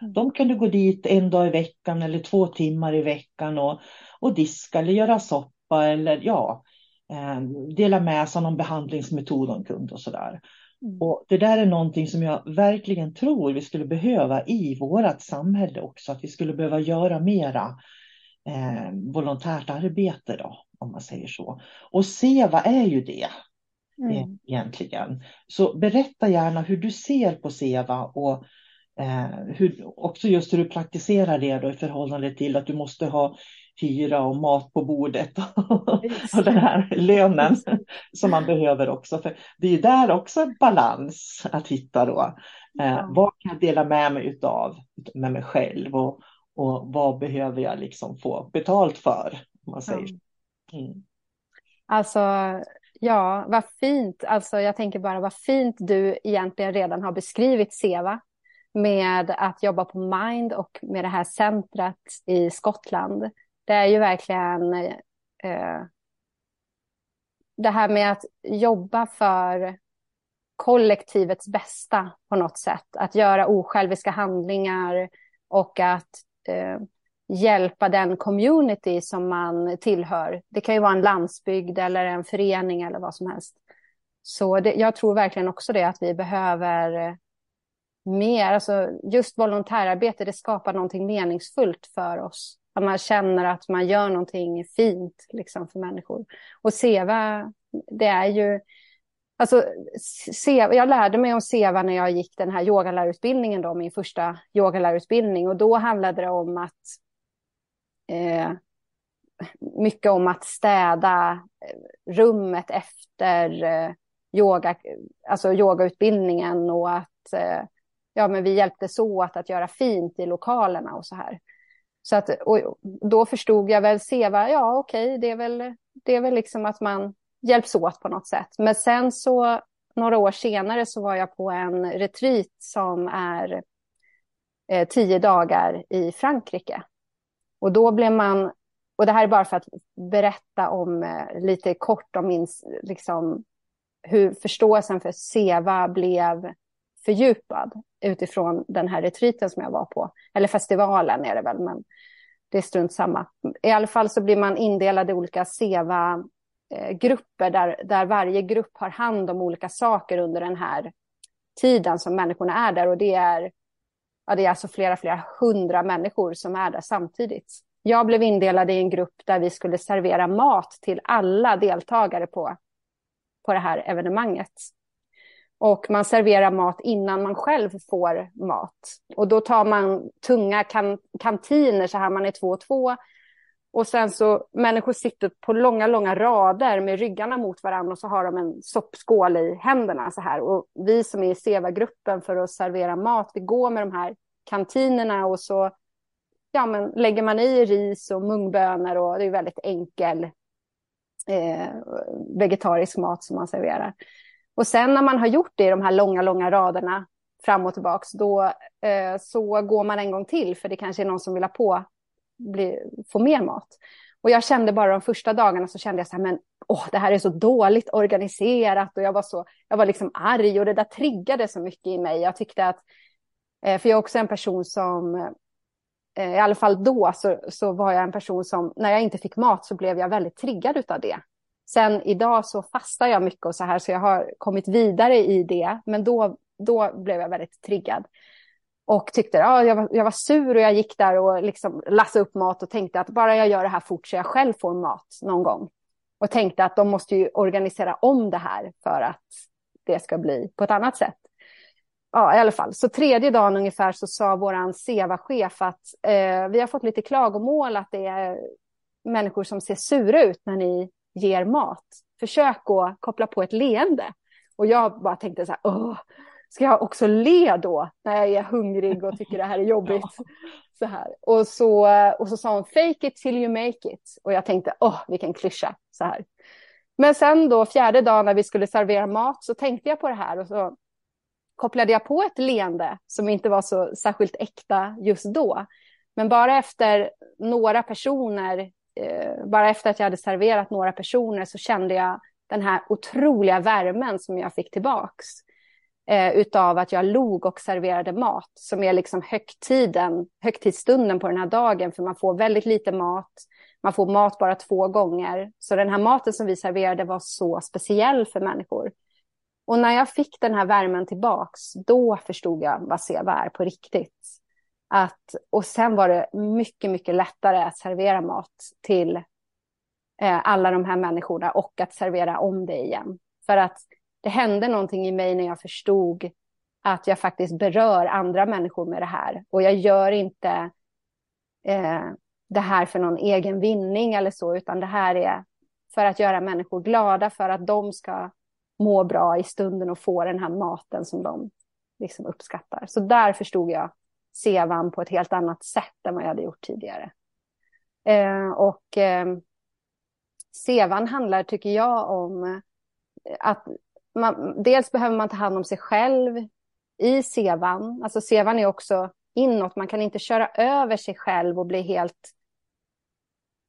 Mm. De kunde gå dit en dag i veckan eller två timmar i veckan och, och diska eller göra soppa eller ja, eh, dela med sig av någon behandlingsmetod de kunde och sådär. Mm. Och det där är någonting som jag verkligen tror vi skulle behöva i vårt samhälle också, att vi skulle behöva göra mera eh, volontärt arbete då, om man säger så. Och SEVA är ju det. mm. egentligen. Så berätta gärna hur du ser på SEVA och eh, hur, också just hur du praktiserar det då i förhållande till att du måste ha hyra och mat på bordet [LAUGHS] och den här lönen som man behöver också. För det är där också en balans att hitta då. Eh, vad kan jag dela med mig utav med mig själv och, och vad behöver jag liksom få betalt för? Om man säger. Mm. Alltså, ja, vad fint. Alltså, jag tänker bara vad fint du egentligen redan har beskrivit SEVA med att jobba på Mind och med det här centret i Skottland. Det är ju verkligen eh, det här med att jobba för kollektivets bästa på något sätt. Att göra osjälviska handlingar och att eh, hjälpa den community som man tillhör. Det kan ju vara en landsbygd eller en förening eller vad som helst. Så det, jag tror verkligen också det att vi behöver mer, alltså just volontärarbete, det skapar någonting meningsfullt för oss. Att man känner att man gör någonting fint liksom, för människor. Och SEVA, det är ju... Alltså, seva, jag lärde mig om SEVA när jag gick den här yogalärarutbildningen, då, min första yogalärarutbildning. Och då handlade det om att... Eh, mycket om att städa eh, rummet efter eh, yoga, alltså yogautbildningen och att eh, ja, men vi hjälptes åt att göra fint i lokalerna och så här. Så att, och då förstod jag väl, Seva, ja okej, okay, det, är väl, det är väl liksom att man hjälps åt på något sätt. Men sen så, några år senare så var jag på en retreat som är eh, tio dagar i Frankrike. Och då blev man, och det här är bara för att berätta om eh, lite kort om min, liksom, hur förståelsen för Seva blev fördjupad utifrån den här retriten som jag var på. Eller festivalen är det väl, men det är strunt samma. I alla fall så blir man indelad i olika SEVA-grupper eh, där, där varje grupp har hand om olika saker under den här tiden som människorna är där. Och det är, ja, det är alltså flera, flera hundra människor som är där samtidigt. Jag blev indelad i en grupp där vi skulle servera mat till alla deltagare på, på det här evenemanget. Och man serverar mat innan man själv får mat. Och då tar man tunga kan kantiner så här, man är två och två. Och sen så, människor sitter på långa, långa rader med ryggarna mot varandra och så har de en soppskål i händerna så här. Och vi som är i SEVA-gruppen för att servera mat, vi går med de här kantinerna och så ja, men lägger man i ris och mungbönor och det är väldigt enkel eh, vegetarisk mat som man serverar. Och sen när man har gjort det i de här långa, långa raderna fram och tillbaks, då eh, så går man en gång till, för det kanske är någon som vill ha på, bli, få mer mat. Och jag kände bara de första dagarna så kände jag så här, men åh, det här är så dåligt organiserat och jag var så, jag var liksom arg och det där triggade så mycket i mig. Jag tyckte att, eh, för jag är också en person som, eh, i alla fall då så, så var jag en person som, när jag inte fick mat så blev jag väldigt triggad av det. Sen idag så fastar jag mycket och så här, så jag har kommit vidare i det. Men då, då blev jag väldigt triggad. Och tyckte, ja, jag var, jag var sur och jag gick där och liksom lassade upp mat och tänkte att bara jag gör det här fort så jag själv får mat någon gång. Och tänkte att de måste ju organisera om det här för att det ska bli på ett annat sätt. Ja, i alla fall. Så tredje dagen ungefär så sa vår SEVA-chef att eh, vi har fått lite klagomål att det är människor som ser sura ut när ni ger mat. Försök att koppla på ett leende. Och jag bara tänkte så här, Åh, ska jag också le då när jag är hungrig och tycker det här är [LAUGHS] jobbigt? Så här. Och, så, och så sa hon, fake it till you make it. Och jag tänkte, åh, vilken klyscha. Så här. Men sen då fjärde dagen när vi skulle servera mat så tänkte jag på det här och så kopplade jag på ett leende som inte var så särskilt äkta just då. Men bara efter några personer eh, bara efter att jag hade serverat några personer så kände jag den här otroliga värmen som jag fick tillbaks. Eh, utav att jag log och serverade mat som är liksom högtiden, högtidsstunden på den här dagen för man får väldigt lite mat. Man får mat bara två gånger. Så den här maten som vi serverade var så speciell för människor. Och när jag fick den här värmen tillbaks, då förstod jag vad SEVA är på riktigt. Att, och sen var det mycket, mycket lättare att servera mat till eh, alla de här människorna och att servera om det igen. För att det hände någonting i mig när jag förstod att jag faktiskt berör andra människor med det här. Och jag gör inte eh, det här för någon egen vinning eller så, utan det här är för att göra människor glada, för att de ska må bra i stunden och få den här maten som de liksom uppskattar. Så där förstod jag sevan på ett helt annat sätt än vad jag hade gjort tidigare. Eh, och eh, sevan handlar, tycker jag, om eh, att man, dels behöver man ta hand om sig själv i sevan. Alltså sevan är också inåt, man kan inte köra över sig själv och bli helt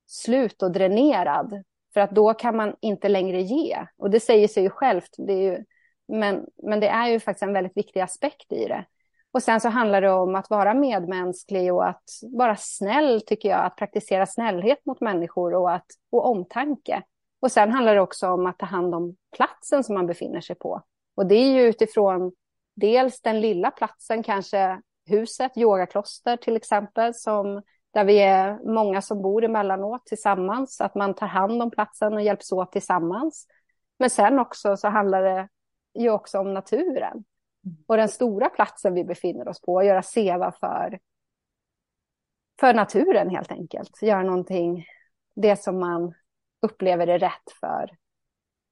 slut och dränerad. För att då kan man inte längre ge. Och det säger sig ju självt. Det är ju, men, men det är ju faktiskt en väldigt viktig aspekt i det. Och sen så handlar det om att vara medmänsklig och att vara snäll, tycker jag. Att praktisera snällhet mot människor och, att, och omtanke. Och sen handlar det också om att ta hand om platsen som man befinner sig på. Och det är ju utifrån dels den lilla platsen, kanske huset, yogakloster till exempel, som, där vi är många som bor emellanåt tillsammans. Att man tar hand om platsen och hjälps åt tillsammans. Men sen också så handlar det ju också om naturen. Och den stora platsen vi befinner oss på, att göra seva för, för naturen helt enkelt. Göra någonting, det som man upplever är rätt för,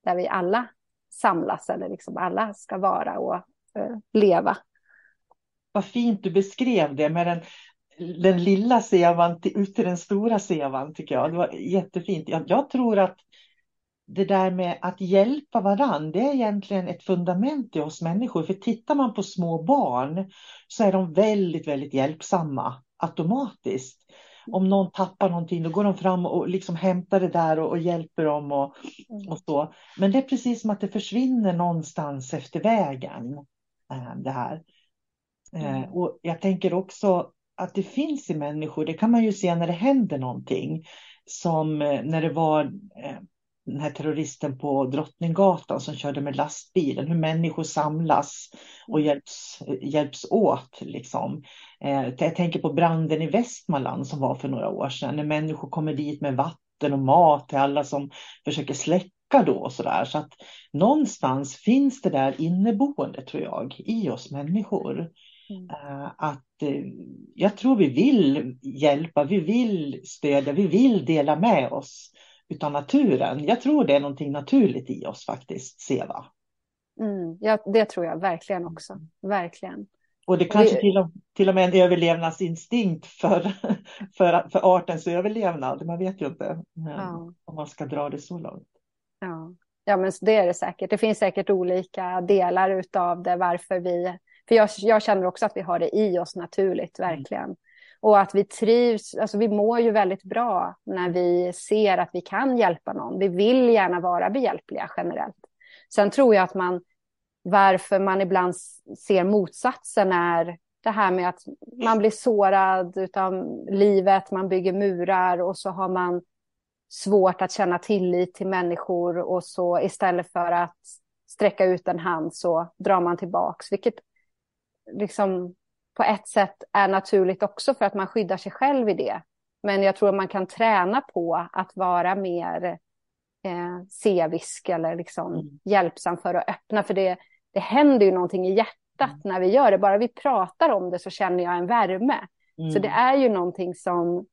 där vi alla samlas eller liksom alla ska vara och eh, leva. Vad fint du beskrev det med den, den lilla sevan ut till den stora sevan tycker jag. Det var jättefint. Jag, jag tror att det där med att hjälpa varann, det är egentligen ett fundament i oss människor. För tittar man på små barn så är de väldigt, väldigt hjälpsamma automatiskt. Om någon tappar någonting, då går de fram och liksom hämtar det där och, och hjälper dem och, mm. och så. Men det är precis som att det försvinner någonstans efter vägen. Äh, det här. Äh, mm. Och jag tänker också att det finns i människor, det kan man ju se när det händer någonting. Som äh, när det var den här terroristen på Drottninggatan som körde med lastbilen, hur människor samlas och hjälps, hjälps åt. Liksom. Eh, jag tänker på branden i Västmanland som var för några år sedan, när människor kommer dit med vatten och mat till alla som försöker släcka då och så där. Så att någonstans finns det där inneboende tror jag i oss människor. Mm. Eh, att eh, jag tror vi vill hjälpa, vi vill stödja, vi vill dela med oss utav naturen. Jag tror det är någonting naturligt i oss faktiskt, Seva. Mm, ja, det tror jag verkligen också. Verkligen. Och det kanske det... Till, och, till och med en överlevnadsinstinkt för, [LAUGHS] för, för artens överlevnad. Man vet ju inte ja. om man ska dra det så långt. Ja. ja, men det är det säkert. Det finns säkert olika delar utav det varför vi... För jag, jag känner också att vi har det i oss naturligt, mm. verkligen. Mm. Och att vi trivs, alltså vi mår ju väldigt bra när vi ser att vi kan hjälpa någon. Vi vill gärna vara behjälpliga generellt. Sen tror jag att man, varför man ibland ser motsatsen är det här med att man blir sårad av livet, man bygger murar och så har man svårt att känna tillit till människor och så istället för att sträcka ut en hand så drar man tillbaks, vilket liksom på ett sätt är naturligt också för att man skyddar sig själv i det. Men jag tror att man kan träna på att vara mer eh, sevisk eller liksom mm. hjälpsam för att öppna. För det, det händer ju någonting i hjärtat mm. när vi gör det. Bara vi pratar om det så känner jag en värme. Mm. Så det är ju någonting som,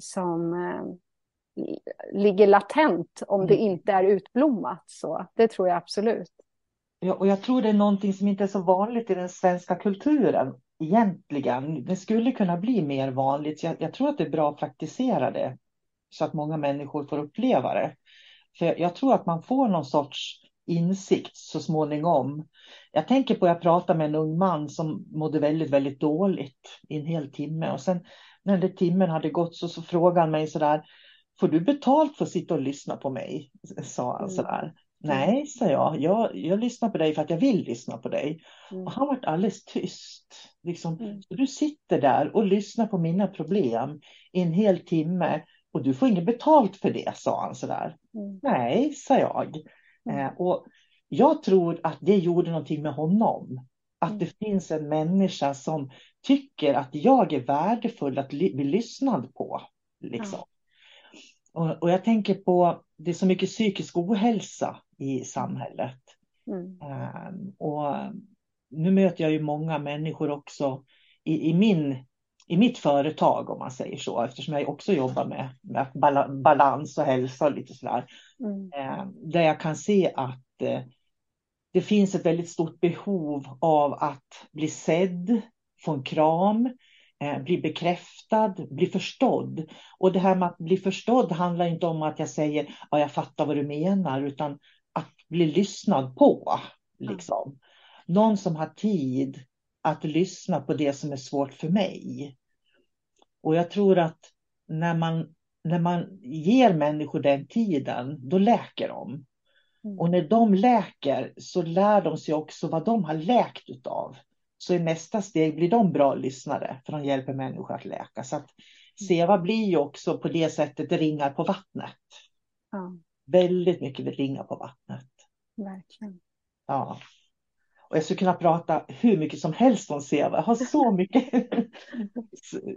som eh, ligger latent om det mm. inte är utblommat. Så det tror jag absolut. Ja, och jag tror det är någonting som inte är så vanligt i den svenska kulturen egentligen. Det skulle kunna bli mer vanligt. Jag, jag, tror att det är bra att praktisera det så att många människor får uppleva det. För jag, tror att man får någon sorts insikt så småningom. Jag tänker på att jag pratade med en ung man som mådde väldigt, väldigt dåligt i en hel timme och sen när den timmen hade gått så, så frågade han mig så där. Får du betalt för att sitta och lyssna på mig? Sa han mm. så där. Nej, sa jag. jag. Jag lyssnar på dig för att jag vill lyssna på dig. Mm. Och han var alldeles tyst. Liksom. Mm. Så du sitter där och lyssnar på mina problem i en hel timme och du får inget betalt för det, sa han sådär. Mm. Nej, sa jag. Mm. Eh, och jag tror att det gjorde någonting med honom. Att mm. det finns en människa som tycker att jag är värdefull att bli lyssnad på. Liksom. Och, och jag tänker på, det är så mycket psykisk ohälsa i samhället. Mm. Um, och nu möter jag ju många människor också i, i, min, i mitt företag om man säger så, eftersom jag också jobbar med, med balans och hälsa och lite sådär. Mm. Um, där jag kan se att uh, det finns ett väldigt stort behov av att bli sedd, få en kram, eh, bli bekräftad, bli förstådd. Och det här med att bli förstådd handlar inte om att jag säger ja, jag fattar vad du menar, utan att bli lyssnad på. Liksom. Någon som har tid att lyssna på det som är svårt för mig. Och jag tror att när man, när man ger människor den tiden, då läker de. Mm. Och när de läker så lär de sig också vad de har läkt utav. Så i nästa steg blir de bra lyssnare, för de hjälper människor att läka. Så att mm. SEVA blir ju också på det sättet ringar på vattnet. Ja. Väldigt mycket ringar på vattnet. Verkligen. Ja. Och jag skulle kunna prata hur mycket som helst om SEVA. Jag har så [LAUGHS] mycket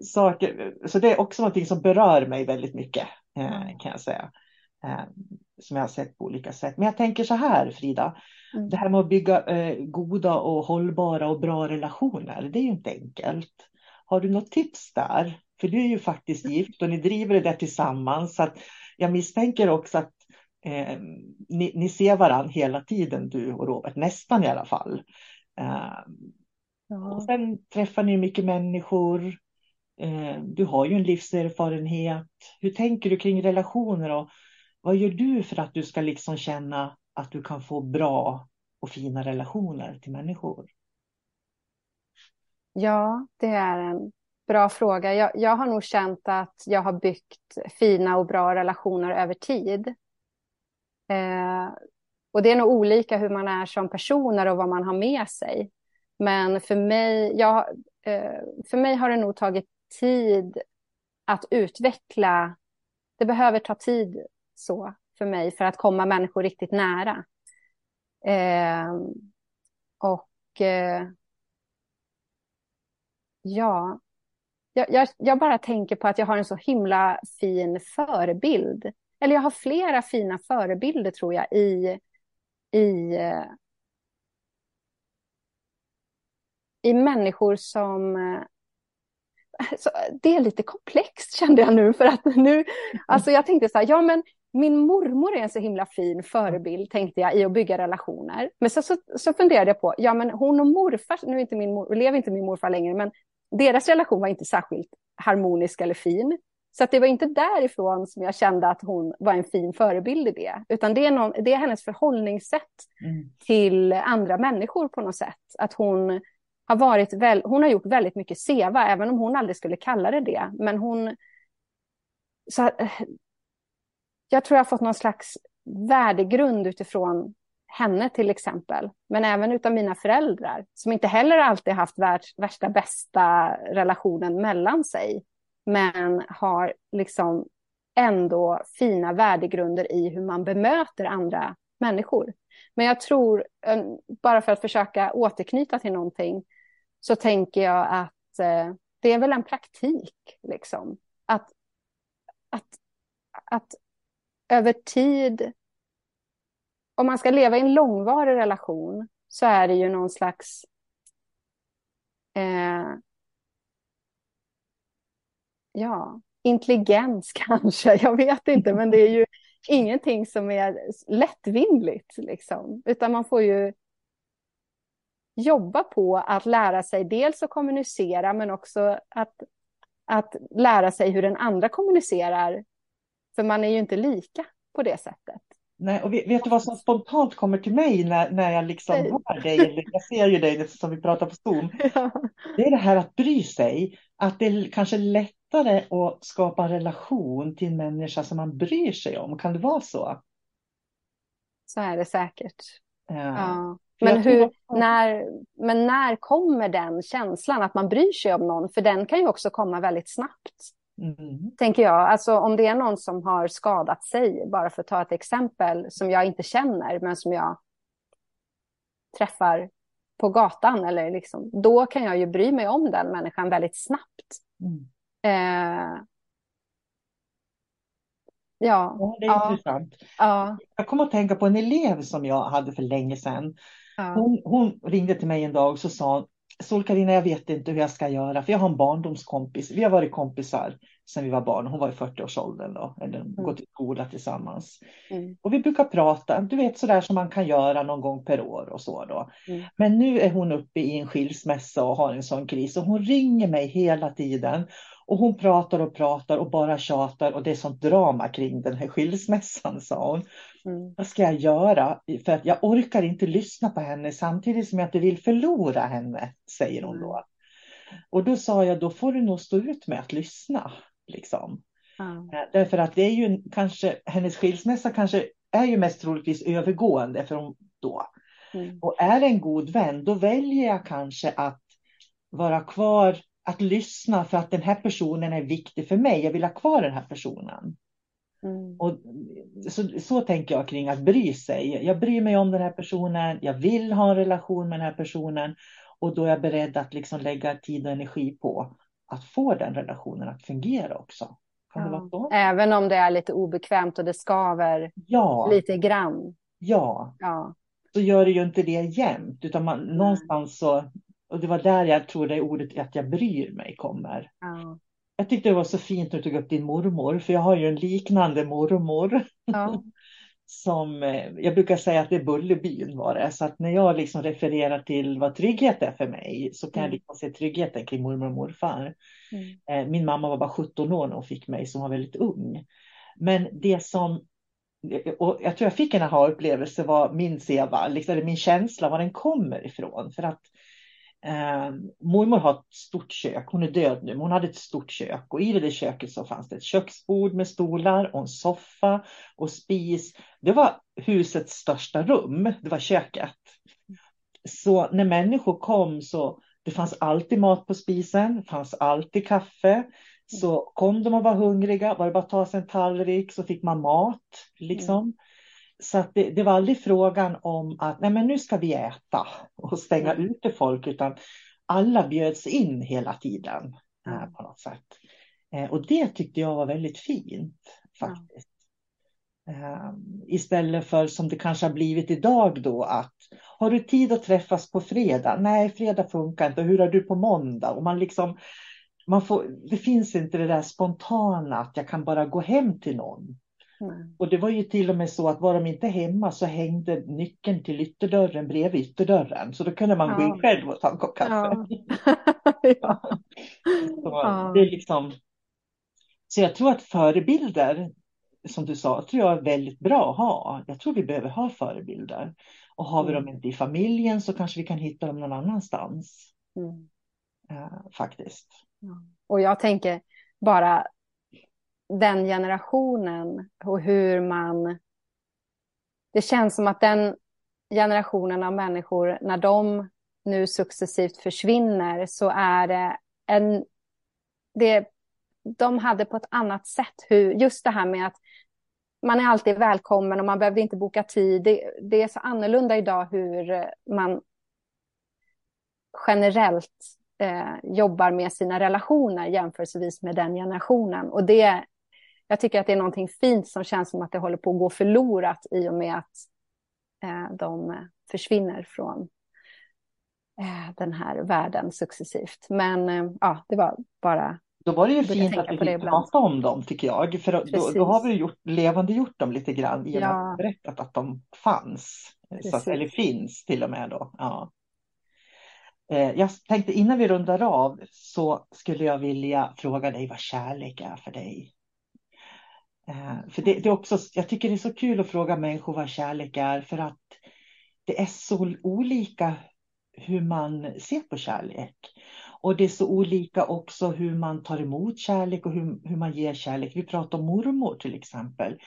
saker. Så det är också någonting som berör mig väldigt mycket, eh, kan jag säga. Eh, som jag har sett på olika sätt. Men jag tänker så här Frida, mm. det här med att bygga eh, goda och hållbara och bra relationer, det är ju inte enkelt. Har du något tips där? För du är ju faktiskt [LAUGHS] gift och ni driver det där tillsammans. Så jag misstänker också att eh, ni, ni, ser varandra hela tiden, du och Robert, nästan i alla fall. Eh, ja. och sen träffar ni mycket människor. Eh, du har ju en livserfarenhet. Hur tänker du kring relationer och vad gör du för att du ska liksom känna att du kan få bra och fina relationer till människor? Ja, det är en bra fråga. Jag, jag har nog känt att jag har byggt fina och bra relationer över tid. Eh, och det är nog olika hur man är som personer och vad man har med sig. Men för mig, jag, eh, för mig har det nog tagit tid att utveckla. Det behöver ta tid så för mig för att komma människor riktigt nära. Eh, och eh, ja, jag, jag, jag, bara tänker på att jag har en så himla fin förebild. Eller jag har flera fina förebilder tror jag i, i, eh, i människor som eh, så det är lite komplext kände jag nu för att nu, alltså jag tänkte så här, ja men min mormor är en så himla fin förebild, tänkte jag, i att bygga relationer. Men så, så, så funderade jag på, ja men hon och morfar, nu är inte min mor, lever inte min morfar längre, men deras relation var inte särskilt harmonisk eller fin. Så att det var inte därifrån som jag kände att hon var en fin förebild i det, utan det är, någon, det är hennes förhållningssätt mm. till andra människor på något sätt. Att hon har varit väl, hon har gjort väldigt mycket SEVA, även om hon aldrig skulle kalla det det. Men hon... Så, jag tror jag har fått någon slags värdegrund utifrån henne till exempel. Men även utav mina föräldrar, som inte heller alltid haft värsta bästa relationen mellan sig. Men har liksom ändå fina värdegrunder i hur man bemöter andra människor. Men jag tror, eh, bara för att försöka återknyta till någonting, så tänker jag att eh, det är väl en praktik, liksom. Att, att, att över tid, om man ska leva i en långvarig relation, så är det ju någon slags eh, ja, intelligens [LAUGHS] kanske, jag vet inte, men det är ju ingenting som är lättvindigt, liksom. utan man får ju jobba på att lära sig dels att kommunicera men också att, att lära sig hur den andra kommunicerar. För man är ju inte lika på det sättet. Nej, och vet du vad som spontant kommer till mig när, när jag liksom hör dig, jag ser ju dig som vi pratar på Zoom. [LAUGHS] Ja. Det är det här att bry sig, att det är kanske lättare att skapa en relation till en människa som man bryr sig om. Kan det vara så? Så är det säkert. Ja. ja. Men, hur, när, men när kommer den känslan att man bryr sig om någon? För den kan ju också komma väldigt snabbt. Mm. Tänker jag. Alltså om det är någon som har skadat sig, bara för att ta ett exempel som jag inte känner, men som jag träffar på gatan, eller liksom, då kan jag ju bry mig om den människan väldigt snabbt. Mm. Eh, Ja, Ja, det är ja, intressant. ja, Jag kommer att tänka på en elev som jag hade för länge sedan. ja. Hon, hon ringde till mig en dag och så sa hon, Sol-Carina, jag vet inte hur jag ska göra, för jag har en barndomskompis. Vi har varit kompisar sedan vi var barn. Hon var i 40-årsåldern då, eller gått i skola tillsammans. Mm. Och vi brukar prata, du vet sådär som man kan göra någon gång per år och så då. Mm. Men nu är hon uppe i en skilsmässa och har en sån kris och hon ringer mig hela tiden. Och hon pratar och pratar och bara tjatar och det är sånt drama kring den här skilsmässan, sa hon. Mm. Vad ska jag göra? För att jag orkar inte lyssna på henne samtidigt som jag inte vill förlora henne, säger hon då. Och då sa jag, då får du nog stå ut med att lyssna. Liksom. Eh, Därför att det är ju kanske, hennes skilsmässa kanske är ju mest troligtvis övergående för hon då. Mm. Och är en god vän, då väljer jag kanske att vara kvar, att lyssna för att den här personen är viktig för mig. Jag vill ha kvar den här personen. Mm. Och så, så tänker jag kring att bry sig. Jag bryr mig om den här personen, jag vill ha en relation med den här personen och då är jag beredd att liksom lägga tid och energi på att få den relationen att fungera också. Kan det vara så? Även om det är lite obekvämt och det skaver Ja, lite grann. ja, Ja. så gör det ju inte det jämt, utan man, någonstans så, och det var där jag tror det ordet att jag bryr mig kommer. Ja. Jag tyckte det var så fint när du tog upp din mormor, för jag har ju en liknande mormor. Ja. [LAUGHS] som, eh, jag brukar säga att det är Bullerbyn var det. Så att när jag liksom refererar till vad trygghet är för mig så kan jag Mm. liksom se tryggheten kring mormor och morfar. Mm. Eh, Min mamma var bara 17 år när hon fick mig, som var väldigt ung. Men det som, och jag tror jag fick en aha-upplevelse var min seva, liksom, eller min känsla var den kommer ifrån. För att eh, mormor har ett stort kök, hon är död nu, men hon hade ett stort kök och i det där köket så fanns det ett köksbord med stolar och en soffa och spis. Det var husets största rum, det var köket. Så när människor kom så det fanns alltid mat på spisen, det fanns alltid kaffe. Så kom de och var hungriga, var det bara att ta sig en tallrik så fick man mat. Liksom. Mm. Så att det, det var aldrig frågan om att nej men nu ska vi äta och stänga Mm. ute folk, utan alla bjöds in hela tiden eh, Mm. på något sätt. Eh, och det tyckte jag var väldigt fint faktiskt. Eh, istället för som det kanske har blivit idag då att har du tid att träffas på fredag? Nej, fredag funkar inte. Hur är du på måndag? Och man liksom, man får, det finns inte det där spontana att jag kan bara gå hem till någon. Nej. Och det var ju till och med så att var de inte hemma så hängde nyckeln till ytterdörren bredvid ytterdörren. Så då kunde man gå Ja. in själv och ta en kopp kaffe. Ja. [LAUGHS] ja. Det är liksom... Så jag tror att förebilder, som du sa, tror jag är väldigt bra att ha. Jag tror vi behöver ha förebilder. Och har vi dem Mm. inte i familjen så kanske vi kan hitta dem någon annanstans. Mm. Eh, faktiskt. Ja. Och jag tänker bara den generationen och hur man... Det känns som att den generationen av människor, när de nu successivt försvinner, så är det en... Det, de hade på ett annat sätt hur, just det här med att man är alltid välkommen och man behövde inte boka tid. Det, det är så annorlunda idag hur man generellt eh, jobbar med sina relationer jämförelsevis med den generationen. Och det, jag tycker att det är någonting fint som känns som att det håller på att gå förlorat i och med att eh, de försvinner från eh, den här världen successivt. Men eh, ja, det var bara Då var det ju fint att vi fick prata om dem tycker jag. För då, då har vi gjort, levande gjort dem lite grann med Ja. att berättat att de fanns. Att, eller finns till och med då. Ja. Eh, Jag tänkte innan vi rundar av så skulle jag vilja fråga dig vad kärlek är för dig. Eh, För det, det är också, jag tycker det är så kul att fråga människor vad kärlek är för att det är så olika hur man ser på kärlek. Och det är så olika också hur man tar emot kärlek och hur, hur man ger kärlek. Vi pratar om mormor till exempel.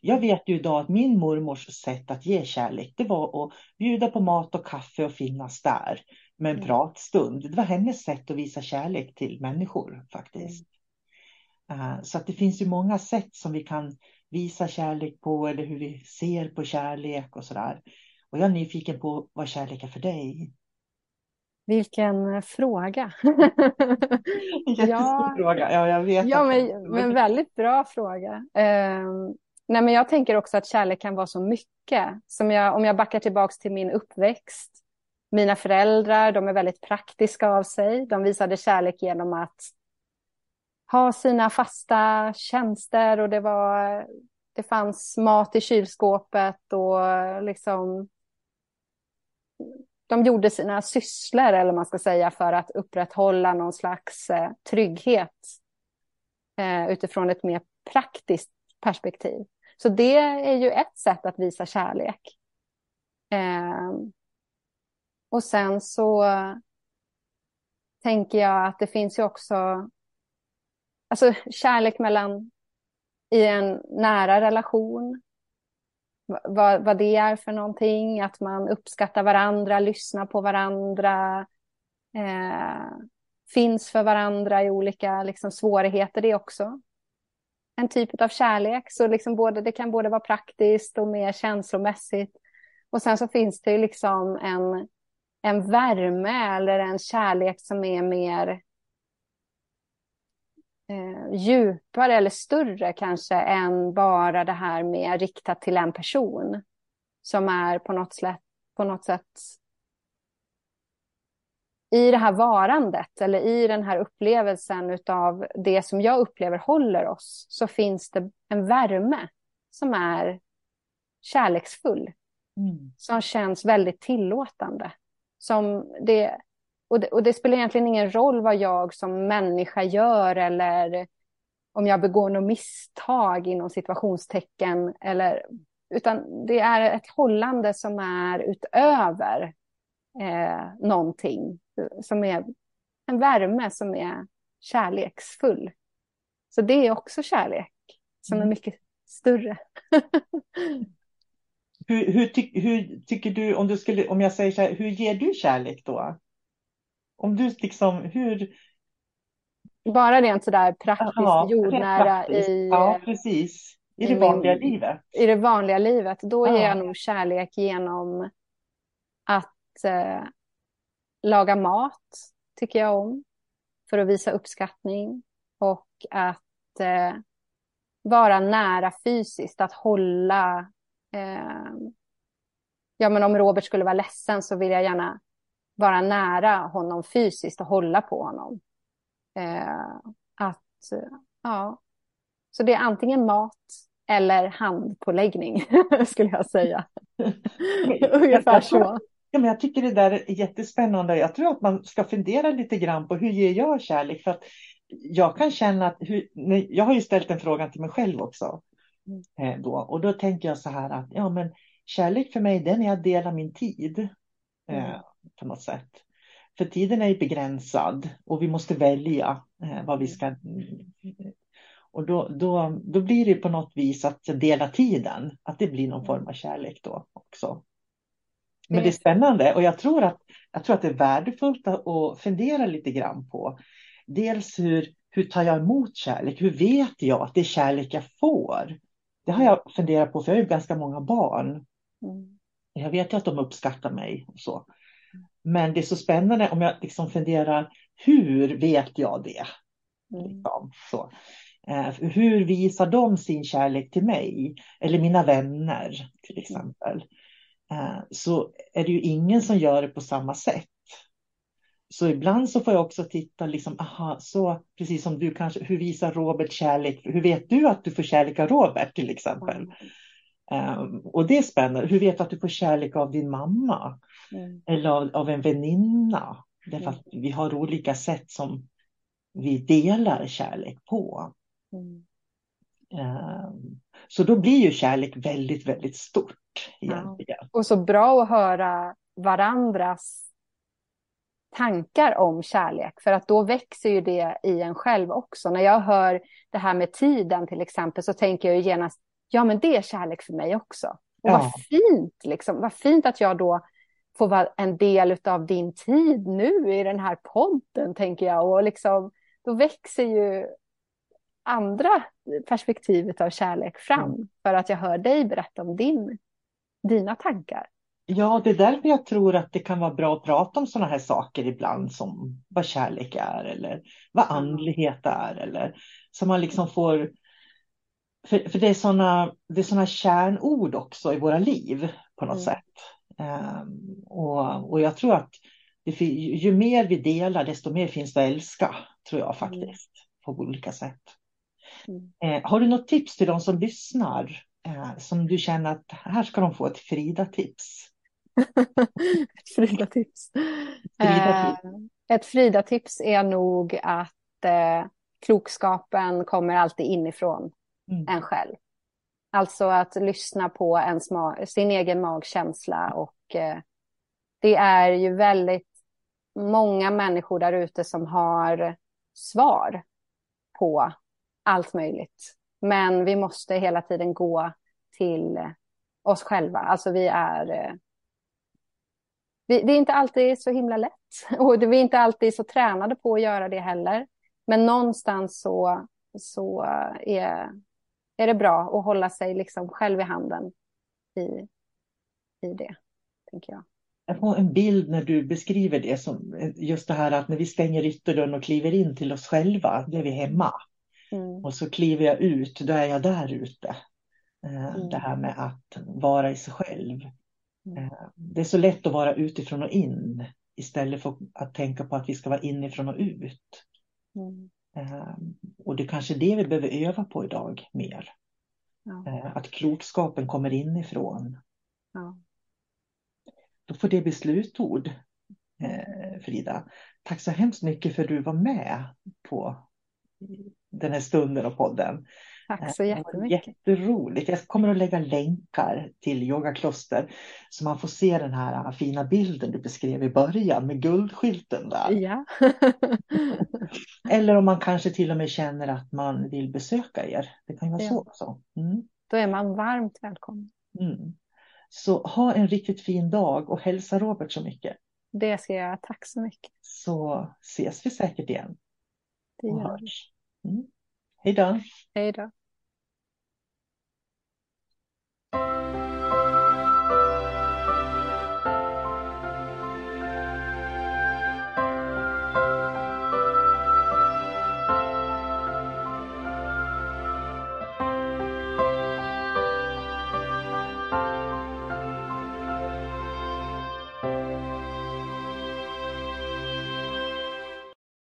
Jag vet ju idag att min mormors sätt att ge kärlek, det var att bjuda på mat och kaffe och finnas där med en Mm. pratstund. Det var hennes sätt att visa kärlek till människor faktiskt. Eh, Så att det finns ju många sätt som vi kan visa kärlek på eller hur vi ser på kärlek och sådär. Och jag är nyfiken på vad kärlek är för dig. Vilken fråga. [LAUGHS] Jättestor Ja. fråga. Ja, jag vet. Ja, men, men väldigt bra fråga. Ehm, Nej, men jag tänker också att kärlek kan vara så mycket. Som jag, om jag backar tillbaka till min uppväxt. Mina föräldrar, de är väldigt praktiska av sig. De visade kärlek genom att ha sina fasta tjänster och det var det fanns mat i kylskåpet och liksom de gjorde sina sysslor, eller man ska säga, för att upprätthålla någon slags eh, trygghet eh, utifrån ett mer praktiskt perspektiv. Så det är ju ett sätt att visa kärlek. Eh, och sen så tänker jag att det finns ju också alltså kärlek mellan i en nära relation. Vad, vad det är för någonting, att man uppskattar varandra, lyssnar på varandra, eh, finns för varandra i olika liksom, svårigheter. Det är också en typ av kärlek. Så liksom både, det kan både vara praktiskt och mer känslomässigt. Och sen så finns det liksom en, en värme eller en kärlek som är mer eh, djupare eller större kanske än bara det här med riktat till en person. Som är på något sätt, på något sätt i det här varandet eller i den här upplevelsen av det som jag upplever håller oss så finns det en värme som är kärleksfull. Mm. Som känns väldigt tillåtande. Som det, och det, och det spelar egentligen ingen roll vad jag som människa gör eller om jag begår något misstag inom situationstecken. Eller, utan det är ett hållande som är utöver eh, någonting. Som är en värme som är kärleksfull. Så det är också kärlek som mm. är mycket större. [LAUGHS] hur, hur, ty, hur, tycker du, om, du skulle, om jag säger så här, hur ger du kärlek då? Om du liksom, hur... Bara rent sådär praktiskt, ja, jordnära praktiskt. i... Ja, precis. I, det vanliga min, livet. I det vanliga livet. Då ja. ger jag nog kärlek genom att eh, laga mat, tycker jag om. För att visa uppskattning. Och att eh, vara nära fysiskt, att hålla... Eh, ja, men om Robert skulle vara ledsen så vill jag gärna vara nära honom fysiskt och hålla på honom. Eh, att, ja. Så det är antingen mat eller handpåläggning, [LAUGHS] skulle jag säga. [LAUGHS] Ungefär så. Ja, men jag tycker det där är jättespännande. Jag tror att man ska fundera lite grann på hur ger jag kärlek? För att jag kan känna att, hur, jag har ju ställt en fråga till mig själv också. Mm. Eh, då, och då tänker jag så här att ja, men kärlek för mig, den är att dela min tid. Mm. På något sätt. För tiden är begränsad och vi måste välja eh, vad vi ska... Och då, då, då blir det på något vis att dela tiden, att det blir någon form av kärlek då också. Men det är spännande och jag tror att, jag tror att det är värdefullt att fundera lite grann på dels hur, hur tar jag emot kärlek? Hur vet jag att det är kärlek jag får? Det har jag funderat på, för jag har ju ganska många barn. Mm. Jag vet ju att de uppskattar mig och så. Men det är så spännande om jag liksom funderar, hur vet jag det? Mm. Liksom, så. Eh, hur visar de sin kärlek till mig? Eller mina vänner till exempel. Eh, så är det ju ingen som gör det på samma sätt. Så ibland så får jag också titta, liksom, aha, så precis som du kanske, hur visar Robert kärlek? Hur vet du att du får kärlek av Robert till exempel? Mm. Um, och det är spännande. Hur vet du att du får kärlek av din mamma? Mm. Eller av, av, en väninna? Därför att vi har olika sätt som vi delar kärlek på. Mm. Um, så då blir ju kärlek väldigt, väldigt stort egentligen. Ja. Och så bra att höra varandras tankar om kärlek, för att då växer ju det i en själv också. När jag hör det här med tiden till exempel så tänker jag genast, ja men det är kärlek för mig också. Och ja. vad fint, liksom. vad fint att jag då får vara en del av din tid nu i den här podden, tänker jag. Och liksom, då växer ju andra perspektivet av kärlek fram, mm. för att jag hör dig berätta om din, dina tankar. Ja, det är därför jag tror att det kan vara bra att prata om sådana här saker ibland som vad kärlek är eller vad andlighet är eller så man liksom får för, för det är sådana det är såna kärnord också i våra liv på något mm. sätt. Um, och, och jag tror att det, ju mer vi delar desto mer finns det att älska, tror jag faktiskt, mm. på olika sätt. Mm. Eh, har du något tips till de som lyssnar eh, som du känner att här ska de få ett Frida-tips? ett [LAUGHS] Frida-tips. Frida eh, ett Frida-tips är nog att eh, klokskapen kommer alltid inifrån mm. en själv. Alltså att lyssna på ens sin egen magkänsla och eh, det är ju väldigt många människor där ute som har svar på allt möjligt. Men vi måste hela tiden gå till oss själva. Alltså vi är... Eh, vi, det är inte alltid så himla lätt [LAUGHS] och vi är inte alltid så tränade på att göra det heller. Men någonstans så, så är, är det bra att hålla sig liksom själv i handen i, i det, tänker jag. Jag får en bild när du beskriver det som just det här att när vi stänger ytterdörren och kliver in till oss själva, då är vi hemma. Mm. Och så kliver jag ut, då är jag där ute. Eh, mm. Det här med att vara i sig själv. Mm. Eh, det är så lätt att vara utifrån och in istället för att tänka på att vi ska vara inifrån och ut. Mm. Eh, och det är kanske det vi behöver öva på idag mer. Ja. Att klokskapen kommer inifrån. Ja. Då får det bli slutord, Frida. Tack så hemskt mycket för att du var med på den här stunden och podden. Tack så jättemycket. Jätteroligt. Jag kommer att lägga länkar till yogakloster så man får se den här fina bilden du beskrev i början med guldskylten där. Ja. [LAUGHS] Eller om man kanske till och med känner att man vill besöka er. Det kan ju vara ja. så också. Mm. Då är man varmt välkommen. Mm. Så ha en riktigt fin dag och hälsa Robert så mycket. Det ska jag göra. Tack så mycket. Så ses vi säkert igen. Det gör vi. Mm. Hej då. Hej då.